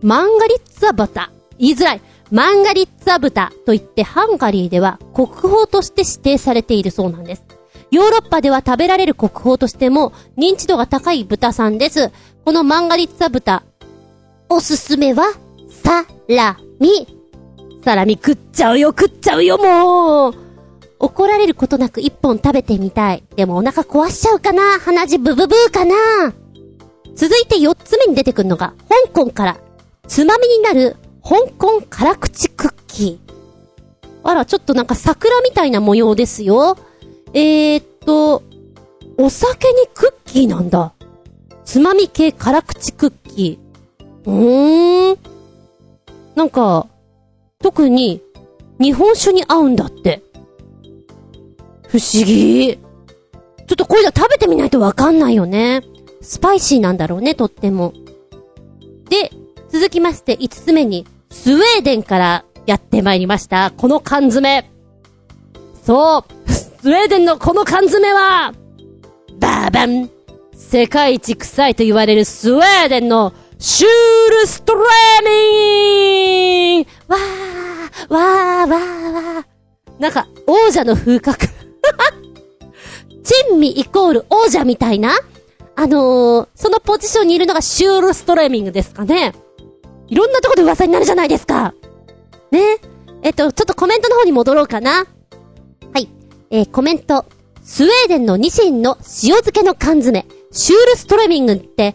Speaker 3: マンガリッツァ豚。言いづらい。マンガリッツァ豚といってハンガリーでは国宝として指定されているそうなんです。ヨーロッパでは食べられる国宝としても認知度が高い豚さんです。このマンガリッツァ豚。おすすめは、サラミ。サラミ食っちゃうよ、食っちゃうよ、もう怒られることなく一本食べてみたい。でもお腹壊しちゃうかな鼻血ブブブーかな続いて四つ目に出てくるのが、香港から、つまみになる、香港辛口クッキー。あら、ちょっとなんか桜みたいな模様ですよ。えーっと、お酒にクッキーなんだ。つまみ系辛口クッキー。うーん。なんか、特に、日本酒に合うんだって。不思議。ちょっとこれじゃ食べてみないとわかんないよね。スパイシーなんだろうね、とっても。で、続きまして5つ目に、スウェーデンからやってまいりました。この缶詰。そう、スウェーデンのこの缶詰は、バーバン世界一臭いと言われるスウェーデンのシュールストレーミンわー、わー、わー、わー。なんか、王者の風格。珍味イコール王者みたいな、あのー、そのポジションにいるのがシュールストレーミングですかね。いろんなとこで噂になるじゃないですか。ね？えっと、ちょっとコメントの方に戻ろうかな。はい。えー、コメント。スウェーデンのニシンの塩漬けの缶詰、シュールストレミングって、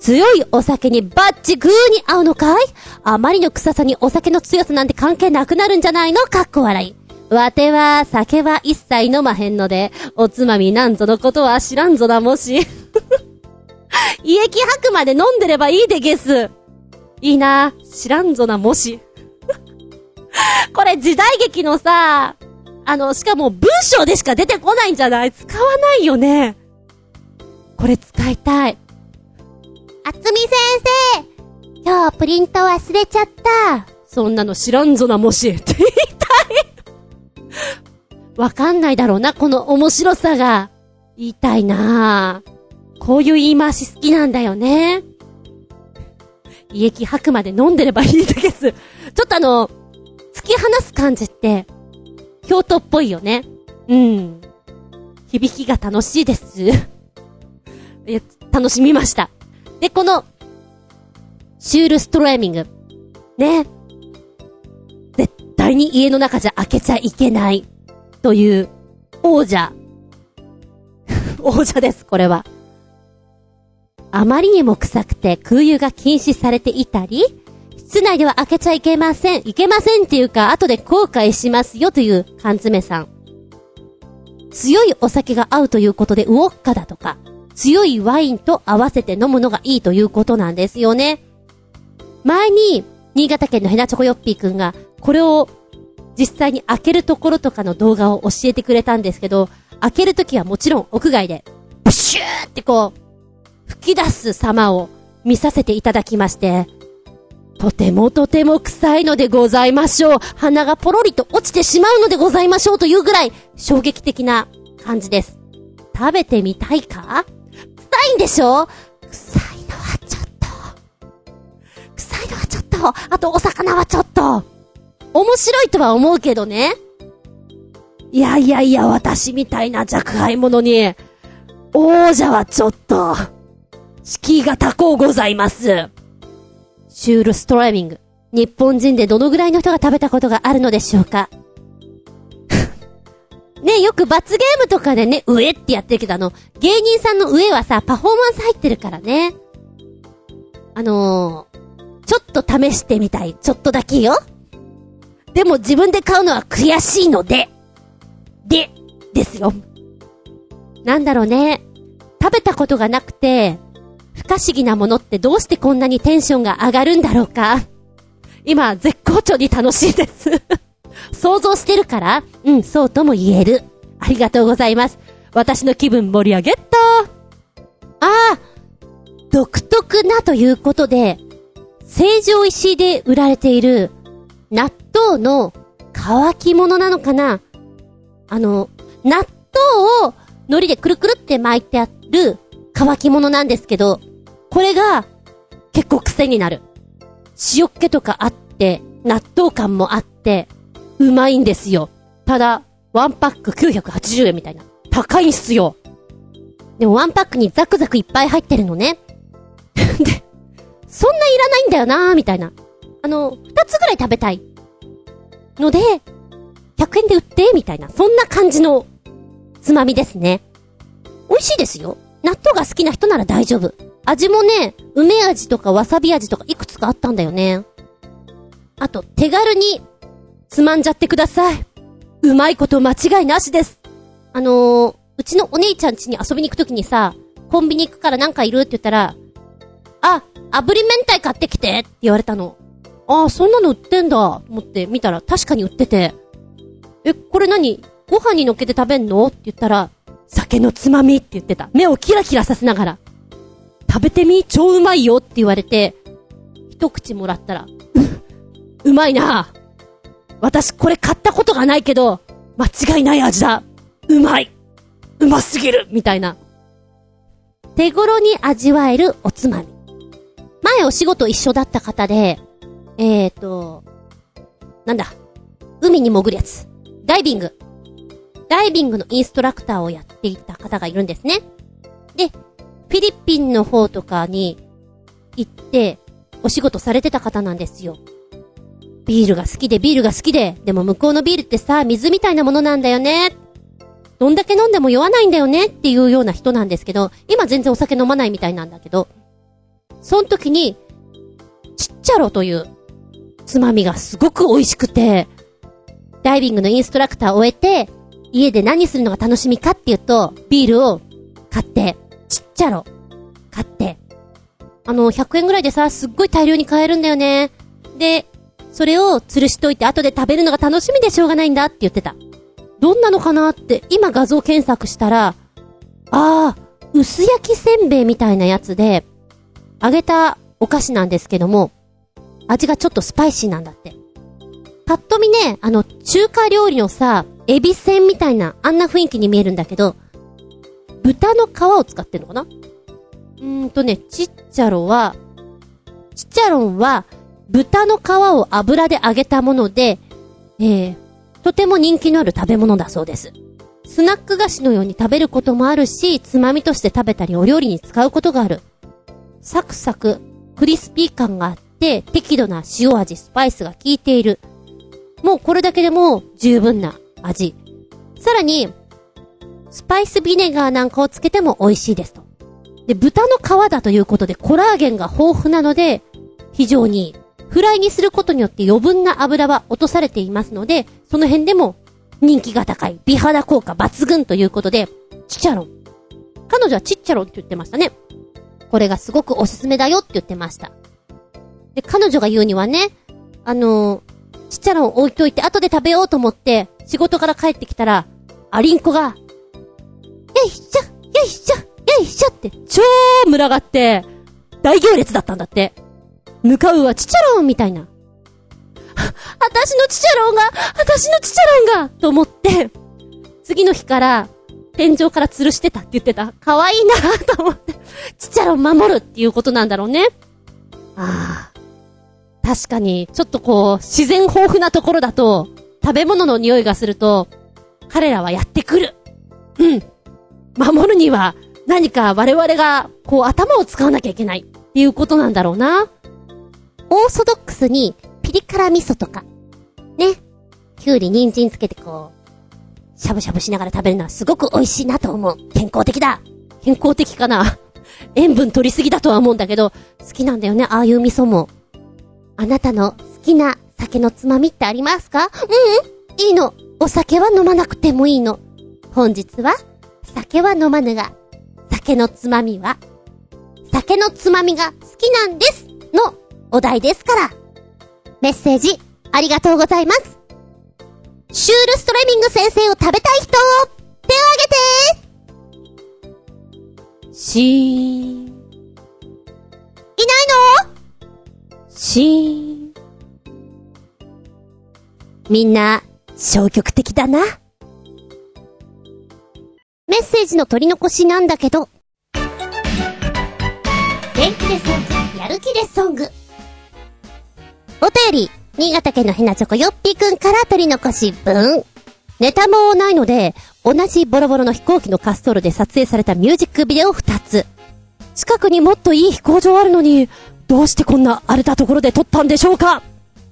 Speaker 3: 強いお酒にバッチグーに合うのかい？あまりの臭さにお酒の強さなんて関係なくなるんじゃないの？かっこ笑い。わては、酒は一切飲まへんので、おつまみなんぞのことは知らんぞなもし。胃液吐くまで飲んでればいいでゲス。いいな、知らんぞなもし。これ時代劇のさ、あの、しかも文章でしか出てこないんじゃない？使わないよね。これ使いたい。
Speaker 1: あつみ先生今日プリント忘れちゃった。
Speaker 3: そんなの知らんぞなもし。って言いたい。わかんないだろうな、この面白さが。言いたいなこういう言い回し好きなんだよね。胃液吐くまで飲んでればいいだけです。ちょっとあの、突き放す感じって、京都っぽいよね。うん。響きが楽しいです。いや、楽しみました。で、この、シュールストレーミング。ね。絶対に家の中じゃ開けちゃいけない。という、王者。王者です、これは。あまりにも臭くて空輸が禁止されていたり、室内では開けちゃいけません。いけませんっていうか、後で後悔しますよという缶詰さん。強いお酒が合うということでウォッカだとか、強いワインと合わせて飲むのがいいということなんですよね。前に、新潟県のヘナチョコヨッピーくんが、これを実際に開けるところとかの動画を教えてくれたんですけど、開けるときはもちろん屋外で、ブシューってこう、吹き出す様を見させていただきまして、とてもとても臭いのでございましょう。鼻がポロリと落ちてしまうのでございましょうというぐらい衝撃的な感じです。食べてみたいか？いんでしょ？臭いのはちょっと。臭いのはちょっと。あとお魚はちょっと。面白いとは思うけどね。いやいやいや、私みたいな若輩者に、王者はちょっと。敷居が高うございます。シュールストライミング。日本人でどのぐらいの人が食べたことがあるのでしょうか？ね、よく罰ゲームとかでね、上ってやってるけどあの、芸人さんの上はさ、パフォーマンス入ってるからね。あのー、ちょっと試してみたい。ちょっとだけよ。でも自分で買うのは悔しいので。で、ですよ。なんだろうね。食べたことがなくて、不可思議なものってどうしてこんなにテンションが上がるんだろうか今、絶好調に楽しいです想像してるからうん、そうとも言える。ありがとうございます。私の気分盛り上げっとああ独特なということで、成城石で売られている納豆の乾き物なのかなあの、納豆を海苔でくるくるって巻いてある乾き物なんですけど、これが結構癖になる。塩っ気とかあって、納豆感もあって、うまいんですよ。ただ、ワンパック980円みたいな。高いんすよ。でもワンパックにザクザクいっぱい入ってるのね。で、そんないらないんだよなーみたいな。あの、二つぐらい食べたい。ので、100円で売ってみたいな。そんな感じのつまみですね。美味しいですよ。納豆が好きな人なら大丈夫。味もね、梅味とかわさび味とかいくつかあったんだよね。あと、手軽に、つまんじゃってください。うまいこと間違いなしです。あのー、うちのお姉ちゃん家に遊びに行くときにさ、コンビニ行くからなんかいるって言ったら、あ、炙り明太買ってきてって言われたの。ああ、そんなの売ってんだ、と思って見たら確かに売ってて。え、これ何？ご飯に乗っけて食べんの？って言ったら、酒のつまみって言ってた。目をキラキラさせながら。食べてみ？超うまいよって言われて、一口もらったら、う、うまいな私これ買ったことがないけど、間違いない味だうまいうますぎるみたいな。手頃に味わえるおつまみ。前お仕事一緒だった方で、えーと、なんだ、海に潜るやつ。ダイビング。ダイビングのインストラクターをやっていた方がいるんですね。で、フィリピンの方とかに行って、お仕事されてた方なんですよ。ビールが好きでビールが好きで、でも向こうのビールってさ、水みたいなものなんだよね。どんだけ飲んでも酔わないんだよねっていうような人なんですけど、今全然お酒飲まないみたいなんだけど、その時に、ちっちゃろというつまみがすごく美味しくて、ダイビングのインストラクターを終えて、家で何するのが楽しみかっていうと、ビールを買って、ちっちゃろ、買って、あの、100円ぐらいでさ、すっごい大量に買えるんだよね。で、それを吊るしといて後で食べるのが楽しみでしょうがないんだって言ってた。どんなのかなって、今画像検索したら、あー、薄焼きせんべいみたいなやつで、揚げたお菓子なんですけども、味がちょっとスパイシーなんだって。パッと見ね、あの、中華料理のさ、エビせんみたいな、あんな雰囲気に見えるんだけど、豚の皮を使ってんのかな？うーんとね、ちっちゃろは、ちっちゃろんは、豚の皮を油で揚げたもので、えー、とても人気のある食べ物だそうです。スナック菓子のように食べることもあるし、つまみとして食べたりお料理に使うことがある。サクサク、クリスピー感があって、適度な塩味、スパイスが効いている。もうこれだけでも十分な味。さらに、スパイスビネガーなんかをつけても美味しいですと。で、豚の皮だということでコラーゲンが豊富なので、非常にいいフライにすることによって余分な油は落とされていますので、その辺でも人気が高い、美肌効果抜群ということで、チチャロン。彼女はチッチャロンって言ってましたね。これがすごくおすすめだよって言ってました。で、彼女が言うにはね、あのー、チッチャロン置いといて後で食べようと思って、仕事から帰ってきたら、アリンコが、よいしょよいしょよいしょって超群がって、大行列だったんだって。向かうはチチャロンみたいな。私のチチャロンが私のチチャロンがと思って、次の日から、天井から吊るしてたって言ってた。可愛いなぁと思って、チチャロン守るっていうことなんだろうね。ああ。確かに、ちょっとこう、自然豊富なところだと、食べ物の匂いがすると、彼らはやってくる。うん。守るには、何か我々が、こう、頭を使わなきゃいけない。っていうことなんだろうな。オーソドックスに、ピリ辛味噌とか、ね。きゅうり、人参つけてこう、しゃぶしゃぶしながら食べるのはすごく美味しいなと思う。健康的だ健康的かな 塩分取りすぎだとは思うんだけど、好きなんだよね、ああいう味噌も。あなたの好きな酒のつまみってありますか？うん、いいの。お酒は飲まなくてもいいの。本日は、酒は飲まぬが、酒のつまみは、酒のつまみが好きなんですのお題ですから。メッセージ、ありがとうございます。シュールストレミング先生を食べたい人、手を挙げて
Speaker 1: しーん。
Speaker 3: いないの？
Speaker 1: しーん。みんな、消極的だな。
Speaker 3: メッセージの取り残しなんだけど。元気でソング、やる気でソング。お便り、新潟県のヘナチョコヨッピーくんから取り残し分。ネタもないので、同じボロボロの飛行機の滑走路で撮影されたミュージックビデオ2つ。
Speaker 1: 近くにもっといい飛行場あるのに、どうしてこんな荒れたところで撮ったんでしょうか？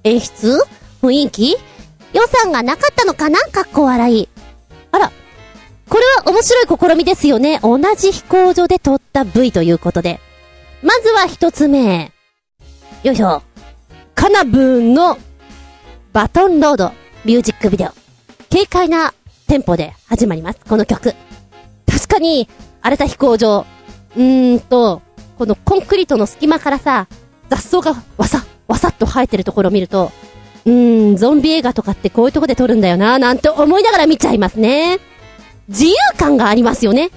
Speaker 3: 演出？雰囲気？予算がなかったのかな？かっこ笑い。あら、これは面白い試みですよね。同じ飛行場で撮った V ということで。まずは一つ目。よいしょ。
Speaker 1: カナブーンの
Speaker 3: バトンロードミュージックビデオ。軽快なテンポで始まります。この曲。確かに、荒れた飛行場。うーんと、このコンクリートの隙間からさ、雑草がわさ、わさっと生えてるところを見ると、うーん、ゾンビ映画とかってこういうとこで撮るんだよな、なんて思いながら見ちゃいますね。自由感がありますよね。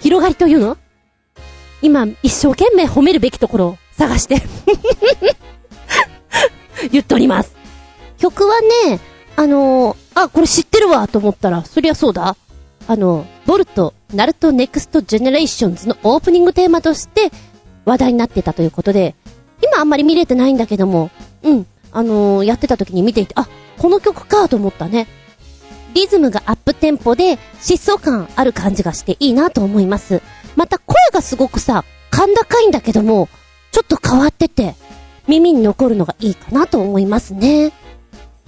Speaker 3: 広がりというの？今、一生懸命褒めるべきところを探して。言っております。曲はね、あのー、あ、これ知ってるわと思ったら、そりゃそうだ。あの、ボルト、ナルトネクストジェネレーションズのオープニングテーマとして話題になってたということで、今あんまり見れてないんだけども、うん、あのー、やってた時に見ていて、あ、この曲かと思ったね。リズムがアップテンポで疾走感ある感じがしていいなと思います。また声がすごくさ、甲高いんだけども、ちょっと変わってて、耳に残るのがいいかなと思いますね。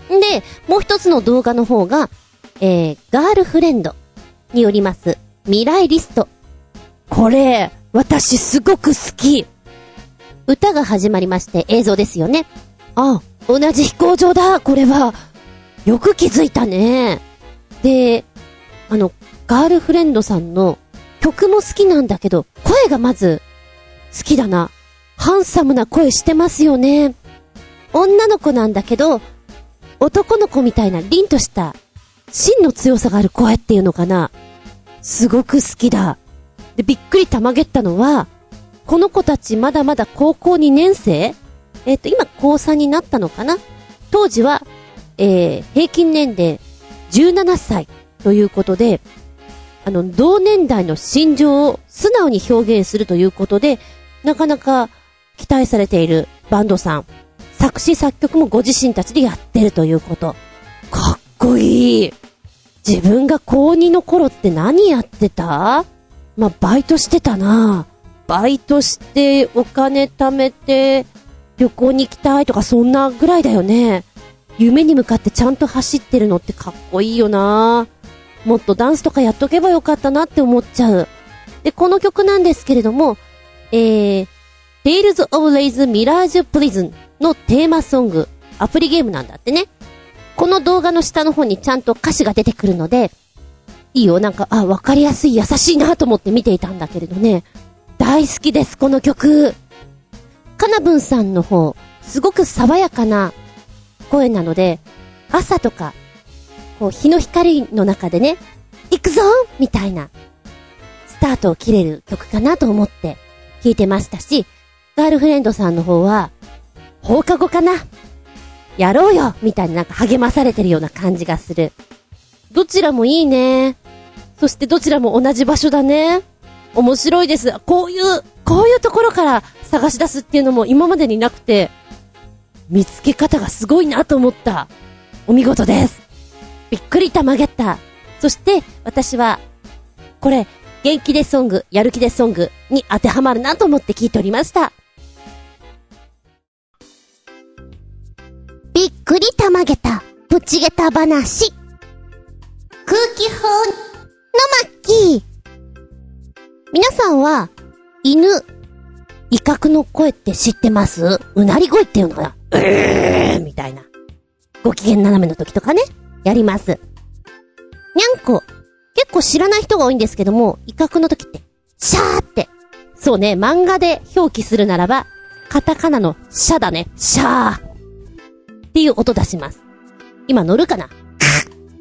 Speaker 3: で、もう一つの動画の方が、えー、ガールフレンドによります、未来リスト。
Speaker 1: これ、私すごく好き。
Speaker 3: 歌が始まりまして映像ですよね。
Speaker 1: あ、同じ飛行場だ、これは。よく気づいたね。
Speaker 3: で、あの、ガールフレンドさんの曲も好きなんだけど、声がまず好きだな。ハンサムな声してますよね。女の子なんだけど、男の子みたいな凛とした芯の強さがある声っていうのかな。すごく好きだ。で、びっくりたまげったのは、この子たちまだまだ高校2年生？えっ、と、今高3になったのかな？当時は、えー、平均年齢17歳ということで、あの、同年代の心情を素直に表現するということで、なかなか期待されているバンドさん。作詞作曲もご自身たちでやってるということ。かっこいい。自分が高2の頃って何やってた？まあ、バイトしてたなバイトしてお金貯めて旅行に行きたいとかそんなぐらいだよね。夢に向かってちゃんと走ってるのってかっこいいよなもっとダンスとかやっとけばよかったなって思っちゃう。で、この曲なんですけれども、えー、Tales of Lays Mirage Prison のテーマソング、アプリゲームなんだってね。この動画の下の方にちゃんと歌詞が出てくるので、いいよ、なんか、あ、わかりやすい、優しいなと思って見ていたんだけれどね。大好きです、この曲。かなぶんさんの方、すごく爽やかな声なので、朝とか、こう、日の光の中でね、行くぞみたいな、スタートを切れる曲かなと思って聴いてましたし、ガールフレンドさんの方は、放課後かな？やろうよみたいななんか励まされてるような感じがする。どちらもいいね。そしてどちらも同じ場所だね。面白いです。こういう、こういうところから探し出すっていうのも今までになくて、見つけ方がすごいなと思った。お見事です。びっくりたまげった。そして、私は、これ、元気でソング、やる気でソングに当てはまるなと思って聞いておりました。びっくりたまげた、ぶちげた話。空気砲のマッキー。皆さんは、犬、威嚇の声って知ってます？うなり声っていうのかな？うーみたいな。ご機嫌斜めの時とかね、やります。にゃんこ、結構知らない人が多いんですけども、威嚇の時って、シャーって。そうね、漫画で表記するならば、カタカナのシャだね。シャー。っていう音出します。今乗るかな？カッ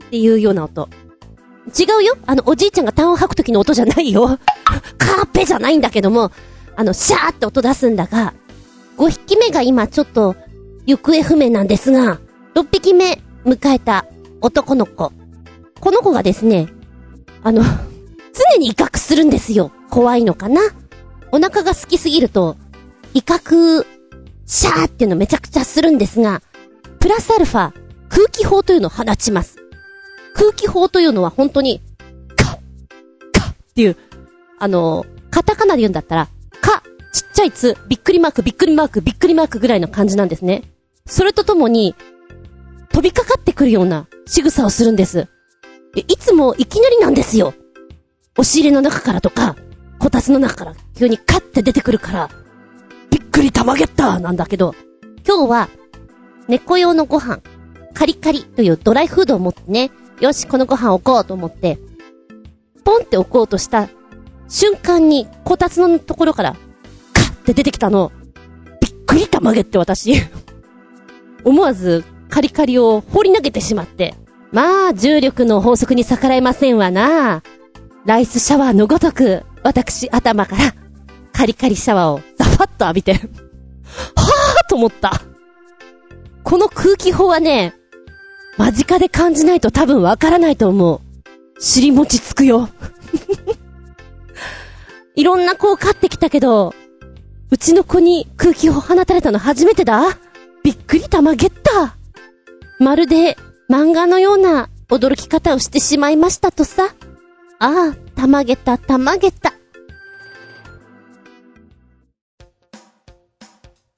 Speaker 3: っていうような音。違うよあの、おじいちゃんが痰を吐く時の音じゃないよ。カーペじゃないんだけども、あの、シャーって音出すんだが、5匹目が今ちょっと、行方不明なんですが、6匹目迎えた男の子。この子がですね、あの、常に威嚇するんですよ。怖いのかな？お腹が空きすぎると、威嚇、シャーっていうのめちゃくちゃするんですが、プラスアルファ、空気砲というのを放ちます。空気砲というのは本当に、カッ、カッっていう、あの、カタカナで言うんだったら、カ、ちっちゃいつ、びっくりマーク、びっくりマーク、びっくりマークぐらいの感じなんですね。それとともに、飛びかかってくるような仕草をするんです。いつもいきなりなんですよ。押し入れの中からとか、こたつの中から急にカッて出てくるから、びっくりたまげったなんだけど、今日は、猫用のご飯、カリカリというドライフードを持ってね、よし、このご飯置こうと思って、ポンって置こうとした瞬間に、こたつのところから、カッて出てきたの、びっくりたまげって私。思わず、カリカリを放り投げてしまって、まあ、重力の法則に逆らえませんわな。ライスシャワーのごとく、私頭から、カリカリシャワーをザファッと浴びて、はぁーと思った。この空気砲はね、間近で感じないと多分わからないと思う。尻餅つくよ。いろんな子を飼ってきたけど、うちの子に空気を放たれたの初めてだ。びっくりたまげった。まるで漫画のような驚き方をしてしまいましたとさ。ああ、たまげた、たまげた。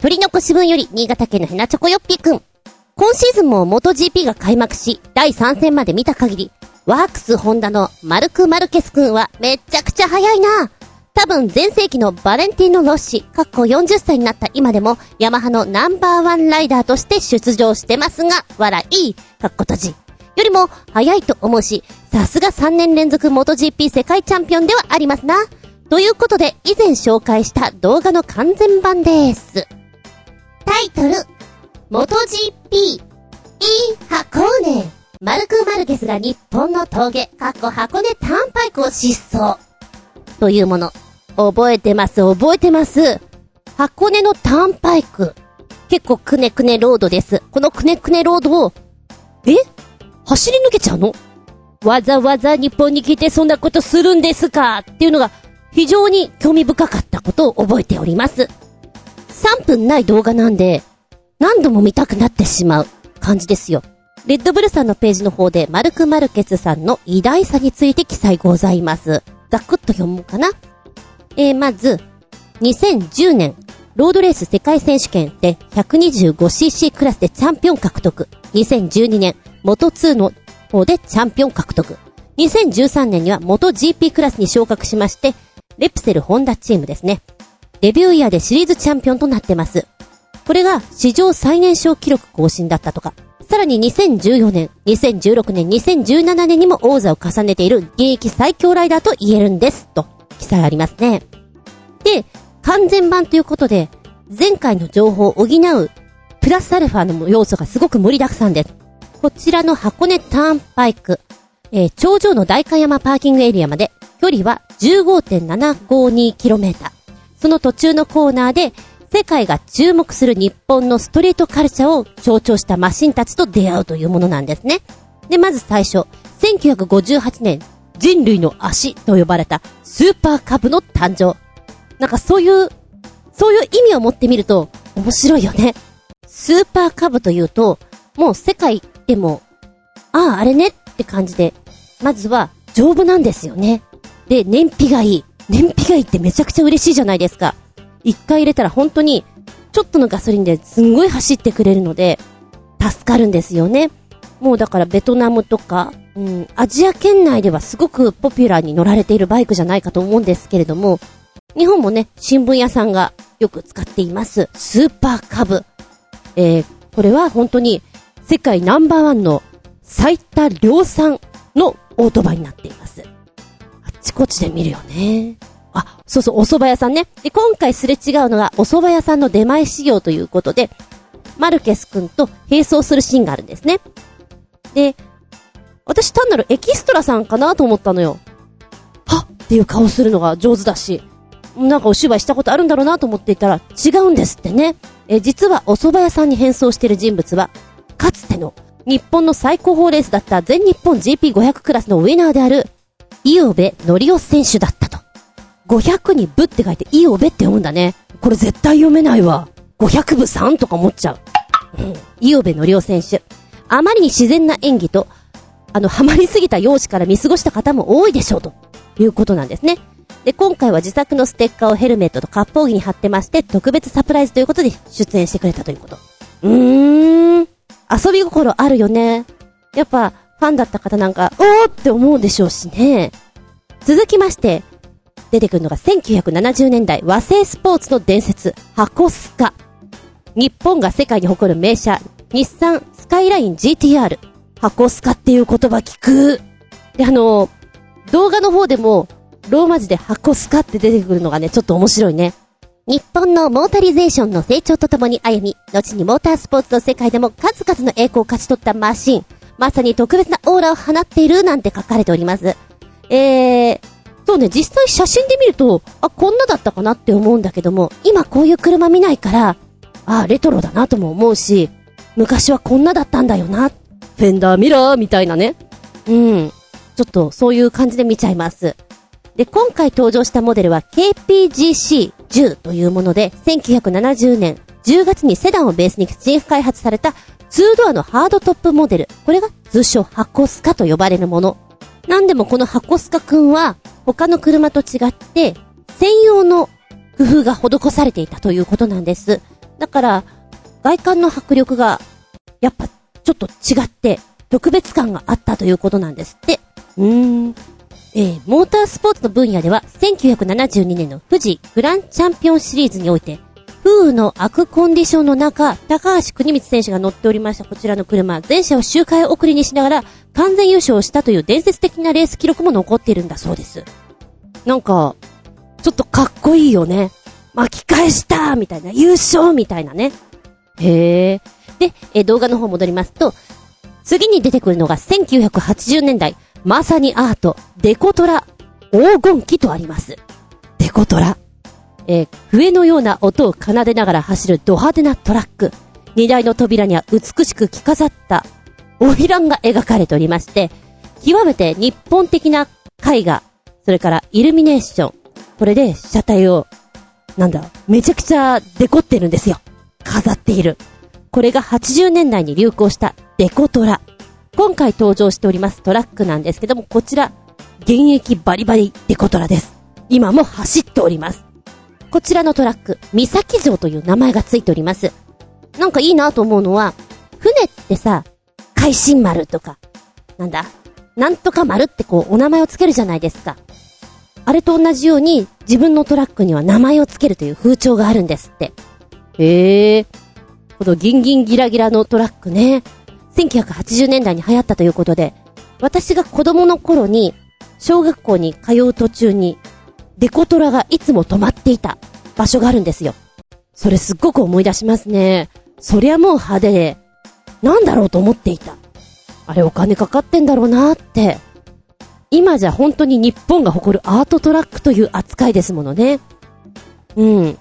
Speaker 3: 鳥の腰分より、新潟県のヘナチョコヨッピーくん。今シーズンも元 GP が開幕し、第3戦まで見た限り、ワークスホンダのマルク・マルケスくんはめちゃくちゃ速いな。多分前世紀のバレンティーノ・ロッシ、かっこ40歳になった今でも、ヤマハのナンバーワンライダーとして出場してますが、笑い、かっこ閉じ。よりも、早いと思うし、さすが3年連続元 GP 世界チャンピオンではありますな。ということで、以前紹介した動画の完全版です。タイトル、元 GP、いい箱根。マルク・マルケスが日本の峠、かっこ箱根タンパイクを疾走。というもの。覚えてます、覚えてます。箱根のタンパイク。結構くねくねロードです。このくねくねロードを、え？走り抜けちゃうの？わざわざ日本に来てそんなことするんですか？っていうのが非常に興味深かったことを覚えております。3分ない動画なんで、何度も見たくなってしまう感じですよ。レッドブルさんのページの方で、マルク・マルケスさんの偉大さについて記載ございます。ざくっと読もうかな。えー、まず、2010年、ロードレース世界選手権で 125cc クラスでチャンピオン獲得。2012年、元2の方でチャンピオン獲得。2013年には元 GP クラスに昇格しまして、レプセルホンダチームですね。デビューイヤーでシリーズチャンピオンとなってます。これが史上最年少記録更新だったとか。さらに2014年、2016年、2017年にも王座を重ねている現役最強ライダーと言えるんです。と、記載ありますね。で、完全版ということで、前回の情報を補う、プラスアルファの要素がすごく盛りだくさんです。こちらの箱根ターンパイク、えー、頂上の大観山パーキングエリアまで、距離は 15.752km。その途中のコーナーで、世界が注目する日本のストリートカルチャーを象徴したマシンたちと出会うというものなんですね。で、まず最初、1958年、人類の足と呼ばれたスーパーカブの誕生。なんかそういう、そういう意味を持ってみると面白いよね。スーパーカブというと、もう世界でも、ああ、あれねって感じで、まずは丈夫なんですよね。で、燃費がいい。燃費がいいってめちゃくちゃ嬉しいじゃないですか。一回入れたら本当に、ちょっとのガソリンですんごい走ってくれるので、助かるんですよね。もうだからベトナムとか、うん、アジア圏内ではすごくポピュラーに乗られているバイクじゃないかと思うんですけれども、日本もね、新聞屋さんがよく使っています。スーパーカブ。えー、これは本当に世界ナンバーワンの最多量産のオートバイになっています。あちこちで見るよね。あ、そうそう、お蕎麦屋さんね。で、今回すれ違うのがお蕎麦屋さんの出前修行ということで、マルケス君と並走するシーンがあるんですね。で、私単なるエキストラさんかなと思ったのよ。はっっていう顔するのが上手だし、なんかお芝居したことあるんだろうなと思っていたら違うんですってね。え、実はお蕎麦屋さんに変装している人物は、かつての日本の最高峰レースだった全日本 GP500 クラスのウィナーである、イオベノリオ選手だったと。500に部って書いてイオベって読むんだね。これ絶対読めないわ。500部3とか思っちゃう。うん。イオベノリオ選手。あまりに自然な演技と、あの、ハマりすぎた容姿から見過ごした方も多いでしょうということなんですね。で、今回は自作のステッカーをヘルメットと割烹着に貼ってまして、特別サプライズということで出演してくれたということ。うーん。遊び心あるよね。やっぱ、ファンだった方なんか、おーって思うでしょうしね。続きまして、出てくるのが1970年代和製スポーツの伝説、箱スカ。日本が世界に誇る名車、日産スカイライン GTR。箱スカっていう言葉聞く。で、あの、動画の方でも、ローマ字で箱スカって出てくるのがね、ちょっと面白いね。日本のモータリゼーションの成長とともに歩み、後にモータースポーツの世界でも数々の栄光を勝ち取ったマシン、まさに特別なオーラを放っているなんて書かれております。えー、そうね、実際写真で見ると、あ、こんなだったかなって思うんだけども、今こういう車見ないから、あ、レトロだなとも思うし、昔はこんなだったんだよな。フェンダーミラーみたいなね。うん。ちょっとそういう感じで見ちゃいます。で、今回登場したモデルは KPGC10 というもので、1970年10月にセダンをベースに新開発された2ドアのハードトップモデル。これが通称箱スカと呼ばれるもの。なんでもこの箱スカくんは、他の車と違って、専用の工夫が施されていたということなんです。だから、外観の迫力が、やっぱ、ちょっと違って、特別感があったということなんですって。うーん。えー、モータースポーツの分野では、1972年の富士グランチャンピオンシリーズにおいて、風雨の悪コンディションの中、高橋国光選手が乗っておりましたこちらの車、前車を周回送りにしながら完全優勝したという伝説的なレース記録も残っているんだそうです。なんか、ちょっとかっこいいよね。巻き返したみたいな、優勝みたいなね。へえ。で、え動画の方戻りますと、次に出てくるのが1980年代、まさにアート、デコトラ、黄金期とあります。デコトラ。えー、笛のような音を奏でながら走るド派手なトラック。荷台の扉には美しく着飾った花魁が描かれておりまして、極めて日本的な絵画、それからイルミネーション。これで車体を、なんだ、めちゃくちゃデコってるんですよ。飾っている。これが80年代に流行したデコトラ。今回登場しておりますトラックなんですけども、こちら、現役バリバリデコトラです。今も走っております。こちらのトラック、三崎城という名前がついております。なんかいいなと思うのは、船ってさ、海進丸とか、なんだ、なんとか丸ってこう、お名前をつけるじゃないですか。あれと同じように、自分のトラックには名前をつけるという風潮があるんですって。へえ。このギンギンギラギラのトラックね。1980年代に流行ったということで、私が子供の頃に、小学校に通う途中に、デコトラがいつも止まっていた場所があるんですよ。それすっごく思い出しますね。そりゃもう派手で、なんだろうと思っていた。あれお金かかってんだろうなって。今じゃ本当に日本が誇るアートトラックという扱いですものね。うん。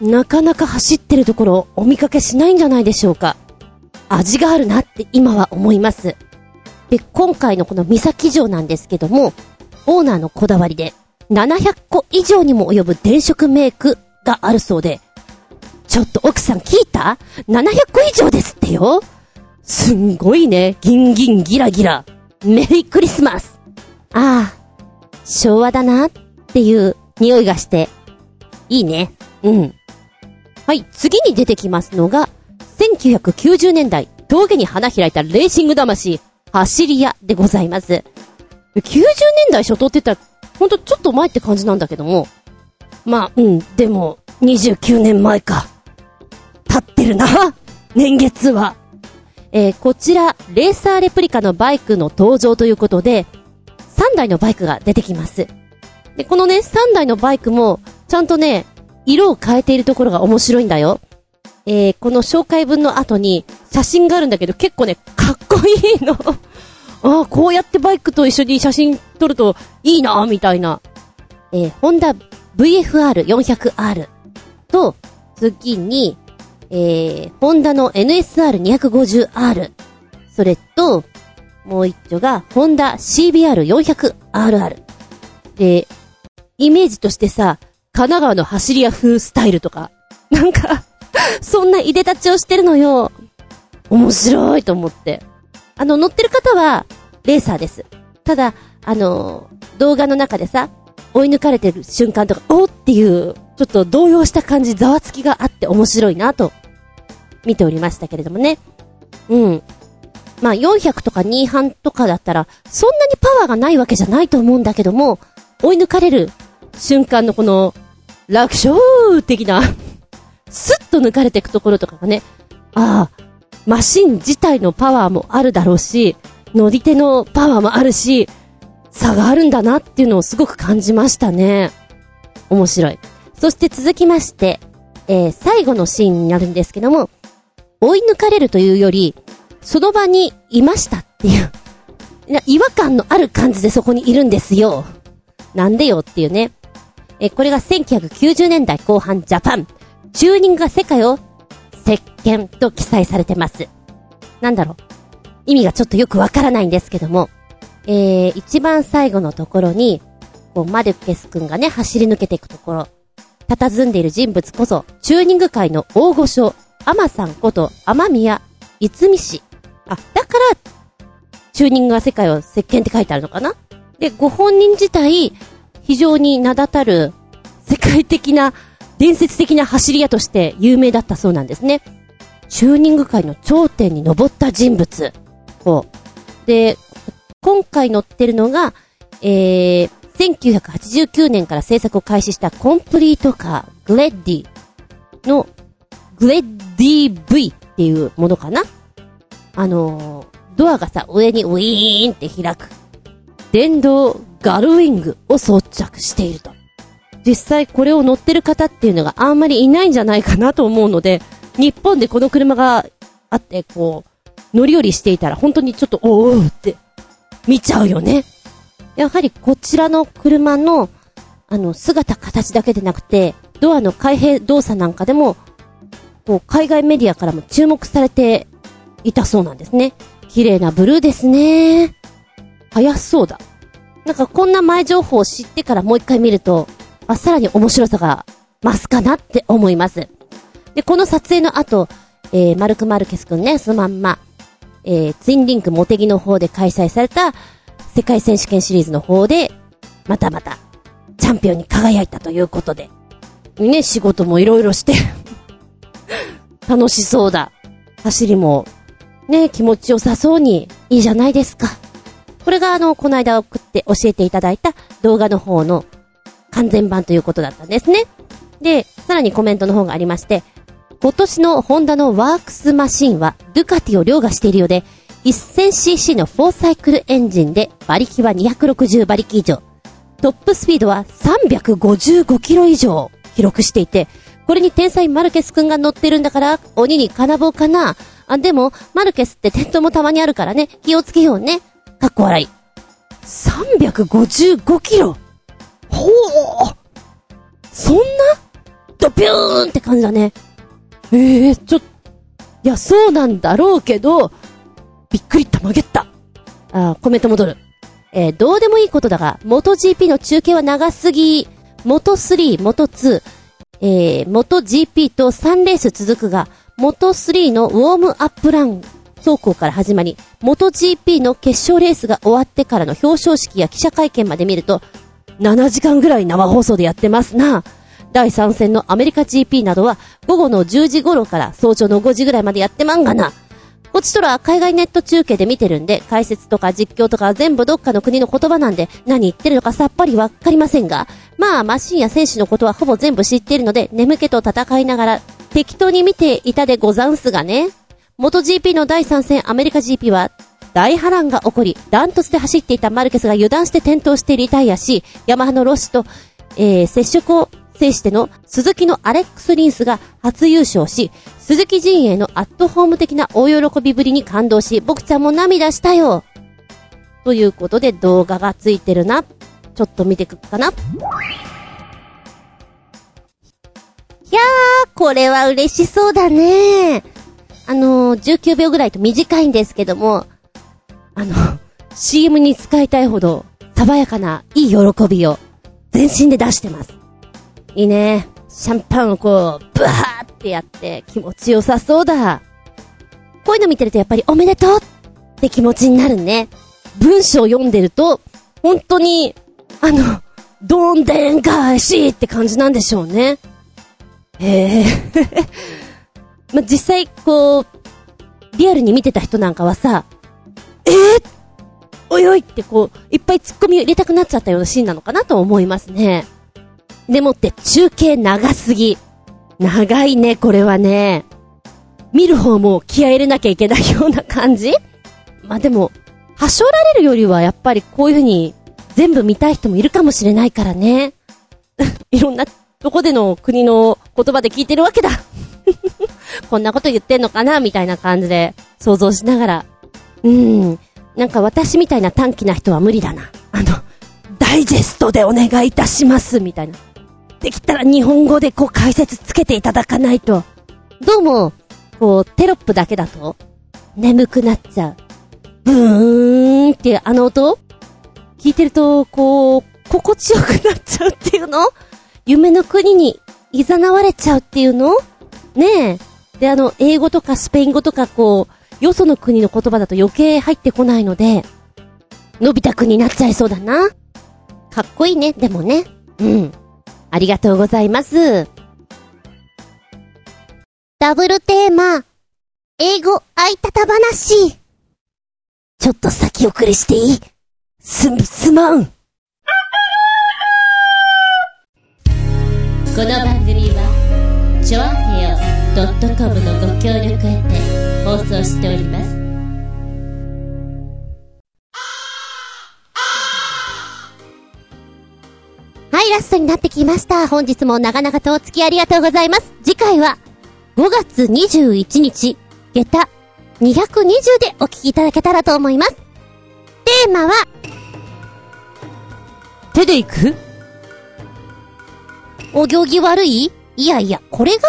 Speaker 3: なかなか走ってるところをお見かけしないんじゃないでしょうか。味があるなって今は思います。で、今回のこの三崎城なんですけども、オーナーのこだわりで、700個以上にも及ぶ電飾メイクがあるそうで、ちょっと奥さん聞いた ?700 個以上ですってよすんごいね。ギンギンギラギラ。メリークリスマスああ、昭和だなっていう匂いがして、いいね。うん。はい、次に出てきますのが、1990年代、峠に花開いたレーシング魂、走り屋でございます。90年代初頭って言ったら、ほんとちょっと前って感じなんだけども。まあ、うん、でも、29年前か。経ってるな。年月は。えー、こちら、レーサーレプリカのバイクの登場ということで、3台のバイクが出てきます。で、このね、3台のバイクも、ちゃんとね、色を変えているところが面白いんだよ。えー、この紹介文の後に写真があるんだけど結構ね、かっこいいの。ああ、こうやってバイクと一緒に写真撮るといいなみたいな。えー、ホンダ VFR400R と、次に、えー、ホンダの NSR250R。それと、もう一丁が、ホンダ CBR400RR。で、イメージとしてさ、神奈川の走り屋風スタイルとか、なんか そんないでたちをしてるのよ。面白いと思って。あの、乗ってる方は、レーサーです。ただ、あの、動画の中でさ、追い抜かれてる瞬間とか、おっていう、ちょっと動揺した感じ、ざわつきがあって面白いなと、見ておりましたけれどもね。うん。まあ、400とか2半とかだったら、そんなにパワーがないわけじゃないと思うんだけども、追い抜かれる瞬間のこの、楽勝的なスッと抜かれていくところとかがね、ああ、マシン自体のパワーもあるだろうし、乗り手のパワーもあるし、差があるんだなっていうのをすごく感じましたね。面白い。そして続きまして、えー、最後のシーンになるんですけども、追い抜かれるというより、その場にいましたっていう、な違和感のある感じでそこにいるんですよ。なんでよっていうね。え、これが1990年代後半ジャパン。チューニングが世界を席巻と記載されてます。なんだろう。意味がちょっとよくわからないんですけども、えー、一番最後のところに、こう、マルケス君がね、走り抜けていくところ、佇んでいる人物こそ、チューニング界の大御所、アマさんこと、アマミヤ逸見市。あ、だから、チューニングが世界を席巻って書いてあるのかな？で、ご本人自体、非常に名だたる、世界的な、伝説的な走り屋として有名だったそうなんですね。チューニング界の頂点に登った人物。こう。で、今回乗ってるのが、えー、1989年から制作を開始したコンプリートカー、グレッディの、グレッディ V っていうものかなあのー、ドアがさ、上にウィーンって開く。電動ガルウィングを装着していると。実際これを乗ってる方っていうのがあんまりいないんじゃないかなと思うので、日本でこの車があって、こう、乗り降りしていたら本当にちょっと、おーって、見ちゃうよね。やはりこちらの車の、あの、姿形だけでなくて、ドアの開閉動作なんかでも、こう、海外メディアからも注目されていたそうなんですね。綺麗なブルーですね。早そうだ。なんかこんな前情報を知ってからもう一回見ると、あ、さらに面白さが増すかなって思います。で、この撮影の後、えー、マルク・マルケスくんね、そのまんま、えー、ツインリンクモテギの方で開催された世界選手権シリーズの方で、またまた、チャンピオンに輝いたということで、ね、仕事もいろいろして、楽しそうだ。走りも、ね、気持ちよさそうに、いいじゃないですか。これがあの、この間送って教えていただいた動画の方の完全版ということだったんですね。で、さらにコメントの方がありまして、今年のホンダのワークスマシンは、ドゥカティを凌駕しているようで、1000cc の4サイクルエンジンで、馬力は260馬力以上。トップスピードは355キロ以上記録していて、これに天才マルケス君が乗ってるんだから、鬼に金棒かな。あ、でも、マルケスって転倒もたまにあるからね、気をつけようね。かっこ笑い。355キロほうそんな？ドピューンって感じだね。ええー、ちょ、いや、そうなんだろうけど、びっくりった、曲げった。あーコメント戻る。えーどうでもいいことだが、元 GP の中継は長すぎ、元3、元2、えー、元 GP と3レース続くが、元3のウォームアップラン走行から始まり、元 GP の決勝レースが終わってからの表彰式や記者会見まで見ると、7時間ぐらい生放送でやってますな。第3戦のアメリカ GP などは午後の10時頃から早朝の5時ぐらいまでやってまんがな。こっちとら海外ネット中継で見てるんで、解説とか実況とか全部どっかの国の言葉なんで、何言ってるのかさっぱりわかりませんが、まあ、マシンや選手のことはほぼ全部知ってるので、眠気と戦いながら、適当に見ていたでござんすがね。元 GP の第3戦アメリカ GP は、大波乱が起こり、ダントツで走っていたマルケスが油断して転倒してリタイアし、ヤマハのロシと、えー、接触を制しての鈴木のアレックス・リンスが初優勝し、鈴木陣営のアットホーム的な大喜びぶりに感動し、僕ちゃんも涙したよ。ということで動画がついてるな。ちょっと見てくっかな。いやー、これは嬉しそうだね。あのー、19秒ぐらいと短いんですけども、あの、CM に使いたいほど、爽やかな、いい喜びを、全身で出してます。いいね。シャンパンをこう、ブワーってやって、気持ちよさそうだ。こういうの見てるとやっぱりおめでとうって気持ちになるね。文章を読んでると、本当に、あの、どんでん返しって感じなんでしょうね。へえ。ま、実際、こう、リアルに見てた人なんかはさ、えー、おいおいってこう、いっぱい突っ込みを入れたくなっちゃったようなシーンなのかなと思いますね。でもって中継長すぎ。長いね、これはね。見る方も気合入れなきゃいけないような感じ？まあ、でも、はしょられるよりはやっぱりこういう風に全部見たい人もいるかもしれないからね。いろんなとこでの国の言葉で聞いてるわけだ。こんなこと言ってんのかな？みたいな感じで想像しながら。うん。なんか私みたいな短気な人は無理だな。あの、ダイジェストでお願いいたします、みたいな。できたら日本語でこう解説つけていただかないと。どうも、こう、テロップだけだと、眠くなっちゃう。ブーンっていうあの音聞いてると、こう、心地よくなっちゃうっていうの？夢の国に誘われちゃうっていうの？ねえ。で、あの、英語とかスペイン語とかこう、よその国の言葉だと余計入ってこないので、のび太くんになっちゃいそうだな。かっこいいね、でもね。うん。ありがとうございます。
Speaker 1: ダブルテーマ、英語、あいたた話。ちょっと先送りしていい？す、すまん。
Speaker 2: この番組はチョアヘオ .com のご協力へて放送しております
Speaker 3: はい、ラストになってきました。本日も長々とお付きありがとうございます。次回は、5月21日、下駄220でお聞きいただけたらと思います。テーマは、
Speaker 1: 手で行く？
Speaker 3: お行儀悪い？いやいや、これが、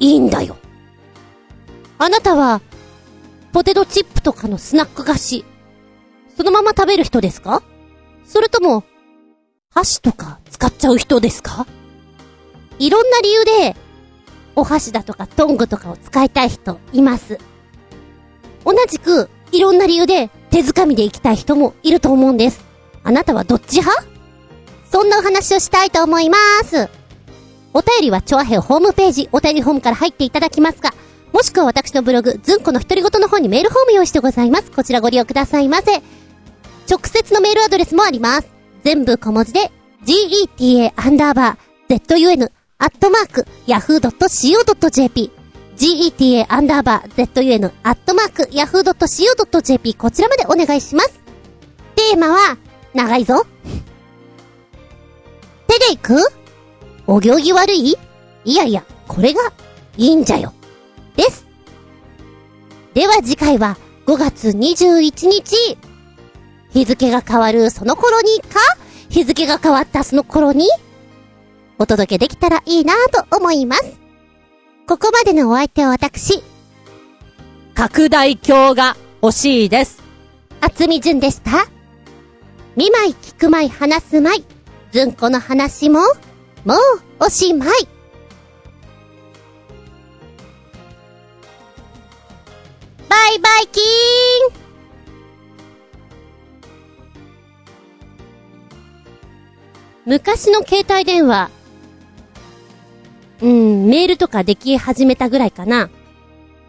Speaker 3: いいんだよ。あなたは、ポテトチップとかのスナック菓子、そのまま食べる人ですか？それとも、箸とか使っちゃう人ですか？いろんな理由で、お箸だとかトングとかを使いたい人います。同じく、いろんな理由で手づかみで行きたい人もいると思うんです。あなたはどっち派？そんなお話をしたいと思います。お便りは、チョアヘホームページ、お便りホームから入っていただきますか、もしくは私のブログ、ズンコの独り言の方にメールフォーム用意してございます。こちらご利用くださいませ。直接のメールアドレスもあります。全部小文字で、geta アンダーバー zun アットマーク yahoo.co.jp geta アンダーバー zun アットマーク yahoo.co.jp こちらまでお願いします。テーマは、長いぞ。手で行く？お行儀悪い？いやいや、これが、いいんじゃよ。です。では次回は、5月21日。日付が変わるその頃にか、日付が変わったその頃に、お届けできたらいいなぁと思います。ここまでのお相手は私、
Speaker 1: 拡大鏡が欲しいです。
Speaker 3: 厚み純でした。見舞い聞く舞い話す舞い。ずんこの話も、もうおしまい。バイバイキーン昔の携帯電話、うん、メールとかでき始めたぐらいかな。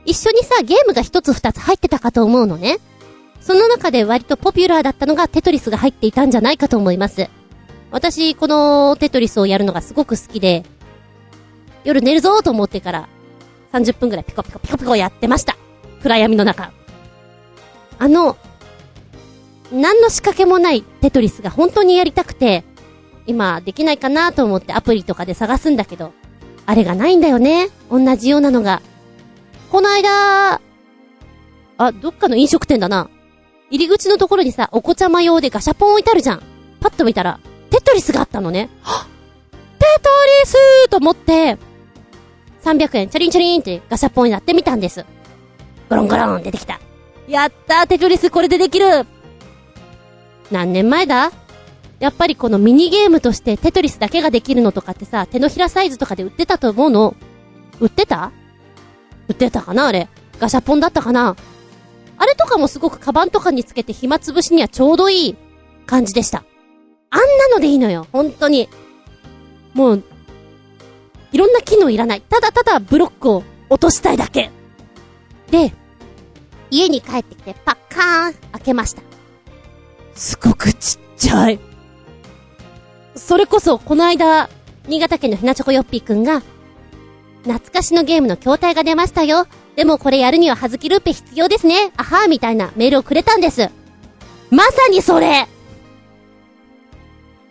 Speaker 3: 一緒にさ、ゲームが一つ二つ入ってたかと思うのね。その中で割とポピュラーだったのがテトリスが入っていたんじゃないかと思います。私、このテトリスをやるのがすごく好きで、夜寝るぞーと思ってから、30分くらいピコピコピコピコやってました。暗闇の中。あの、何の仕掛けもないテトリスが本当にやりたくて、今できないかなと思ってアプリとかで探すんだけど、あれがないんだよね。同じようなのが。この間、あ、どっかの飲食店だな。入り口のところにさ、お子ちゃま用でガシャポン置いてあるじゃん。パッと見たら、テトリスがあったのね。はテトリスと思って、300円チャリンチャリンってガシャポンやってみたんです。ゴロンゴロン出てきた。やったーテトリスこれでできる何年前だ？やっぱりこのミニゲームとしてテトリスだけができるのとかってさ、手のひらサイズとかで売ってたと思うの？売ってた？売ってたかなあれ？ガシャポンだったかな？あれとかもすごくカバンとかにつけて暇つぶしにはちょうどいい感じでした。あんなのでいいのよ、本当に。もう、いろんな機能いらない。ただただブロックを落としたいだけ。で、家に帰ってきてパッカーン開けました。
Speaker 1: すごくちっちゃい。
Speaker 3: それこそ、この間、新潟県のひなちょこよっぴーくんが、懐かしのゲームの筐体が出ましたよ。でもこれやるにははずきルーペ必要ですね。あはーみたいなメールをくれたんです。まさにそれ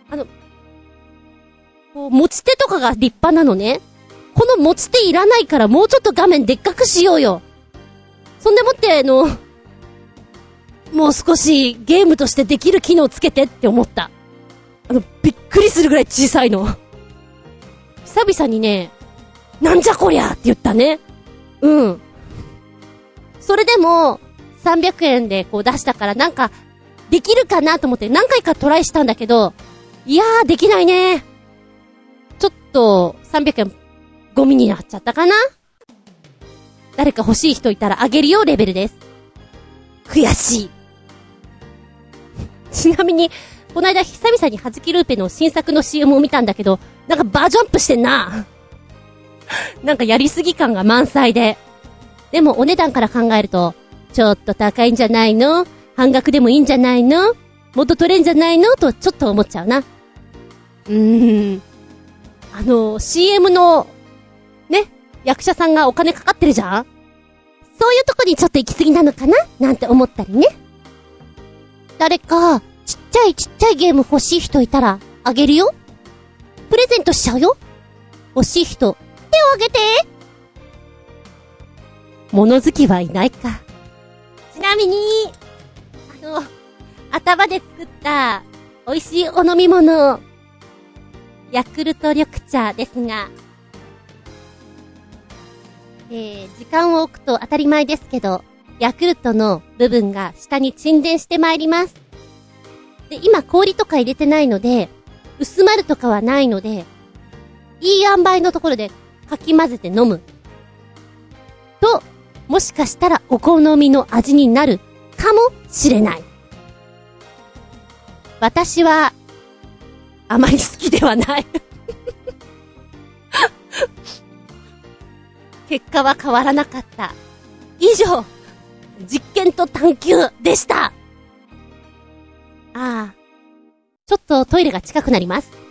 Speaker 3: あの、こう持ち手とかが立派なのね。この持ち手いらないからもうちょっと画面でっかくしようよ。そんでもって、あの、
Speaker 1: もう少しゲームとしてできる機能つけてって思った。あの、びっくりするぐらい小さいの。
Speaker 3: 久々にね、
Speaker 1: なんじゃこりゃって言ったね。
Speaker 3: うん。それでも、300円でこう出したからなんか、できるかなと思って何回かトライしたんだけど、いやー、できないね。ちょっと、300円、ゴミになっちゃったかな誰か欲しい人いたらあげるよレベルです。悔しい。ちなみに、この間久々にはずきルーペの新作の CM を見たんだけど、なんかバージョンアップしてんな。なんかやりすぎ感が満載で。でもお値段から考えると、ちょっと高いんじゃないの？半額でもいいんじゃないの？もっと取れんじゃないの？とちょっと思っちゃうな。うーん。あの、CM の、ね、役者さんがお金かかってるじゃん？そういうとこにちょっと行き過ぎなのかな？なんて思ったりね。誰か、ちっちゃいちっちゃいゲーム欲しい人いたら、あげるよプレゼントしちゃうよ欲しい人、手を挙げて物好きはいないか。ちなみに、あの、頭で作った、美味しいお飲み物、ヤクルト緑茶ですが、えー、時間を置くと当たり前ですけど、ヤクルトの部分が下に沈殿してまいります。で、今氷とか入れてないので、薄まるとかはないので、いい塩梅のところでかき混ぜて飲む。と、もしかしたらお好みの味になるかもしれない。私は、あまり好きではない。結果は変わらなかった。以上、実験と探求でした。ああ。ちょっとトイレが近くなります。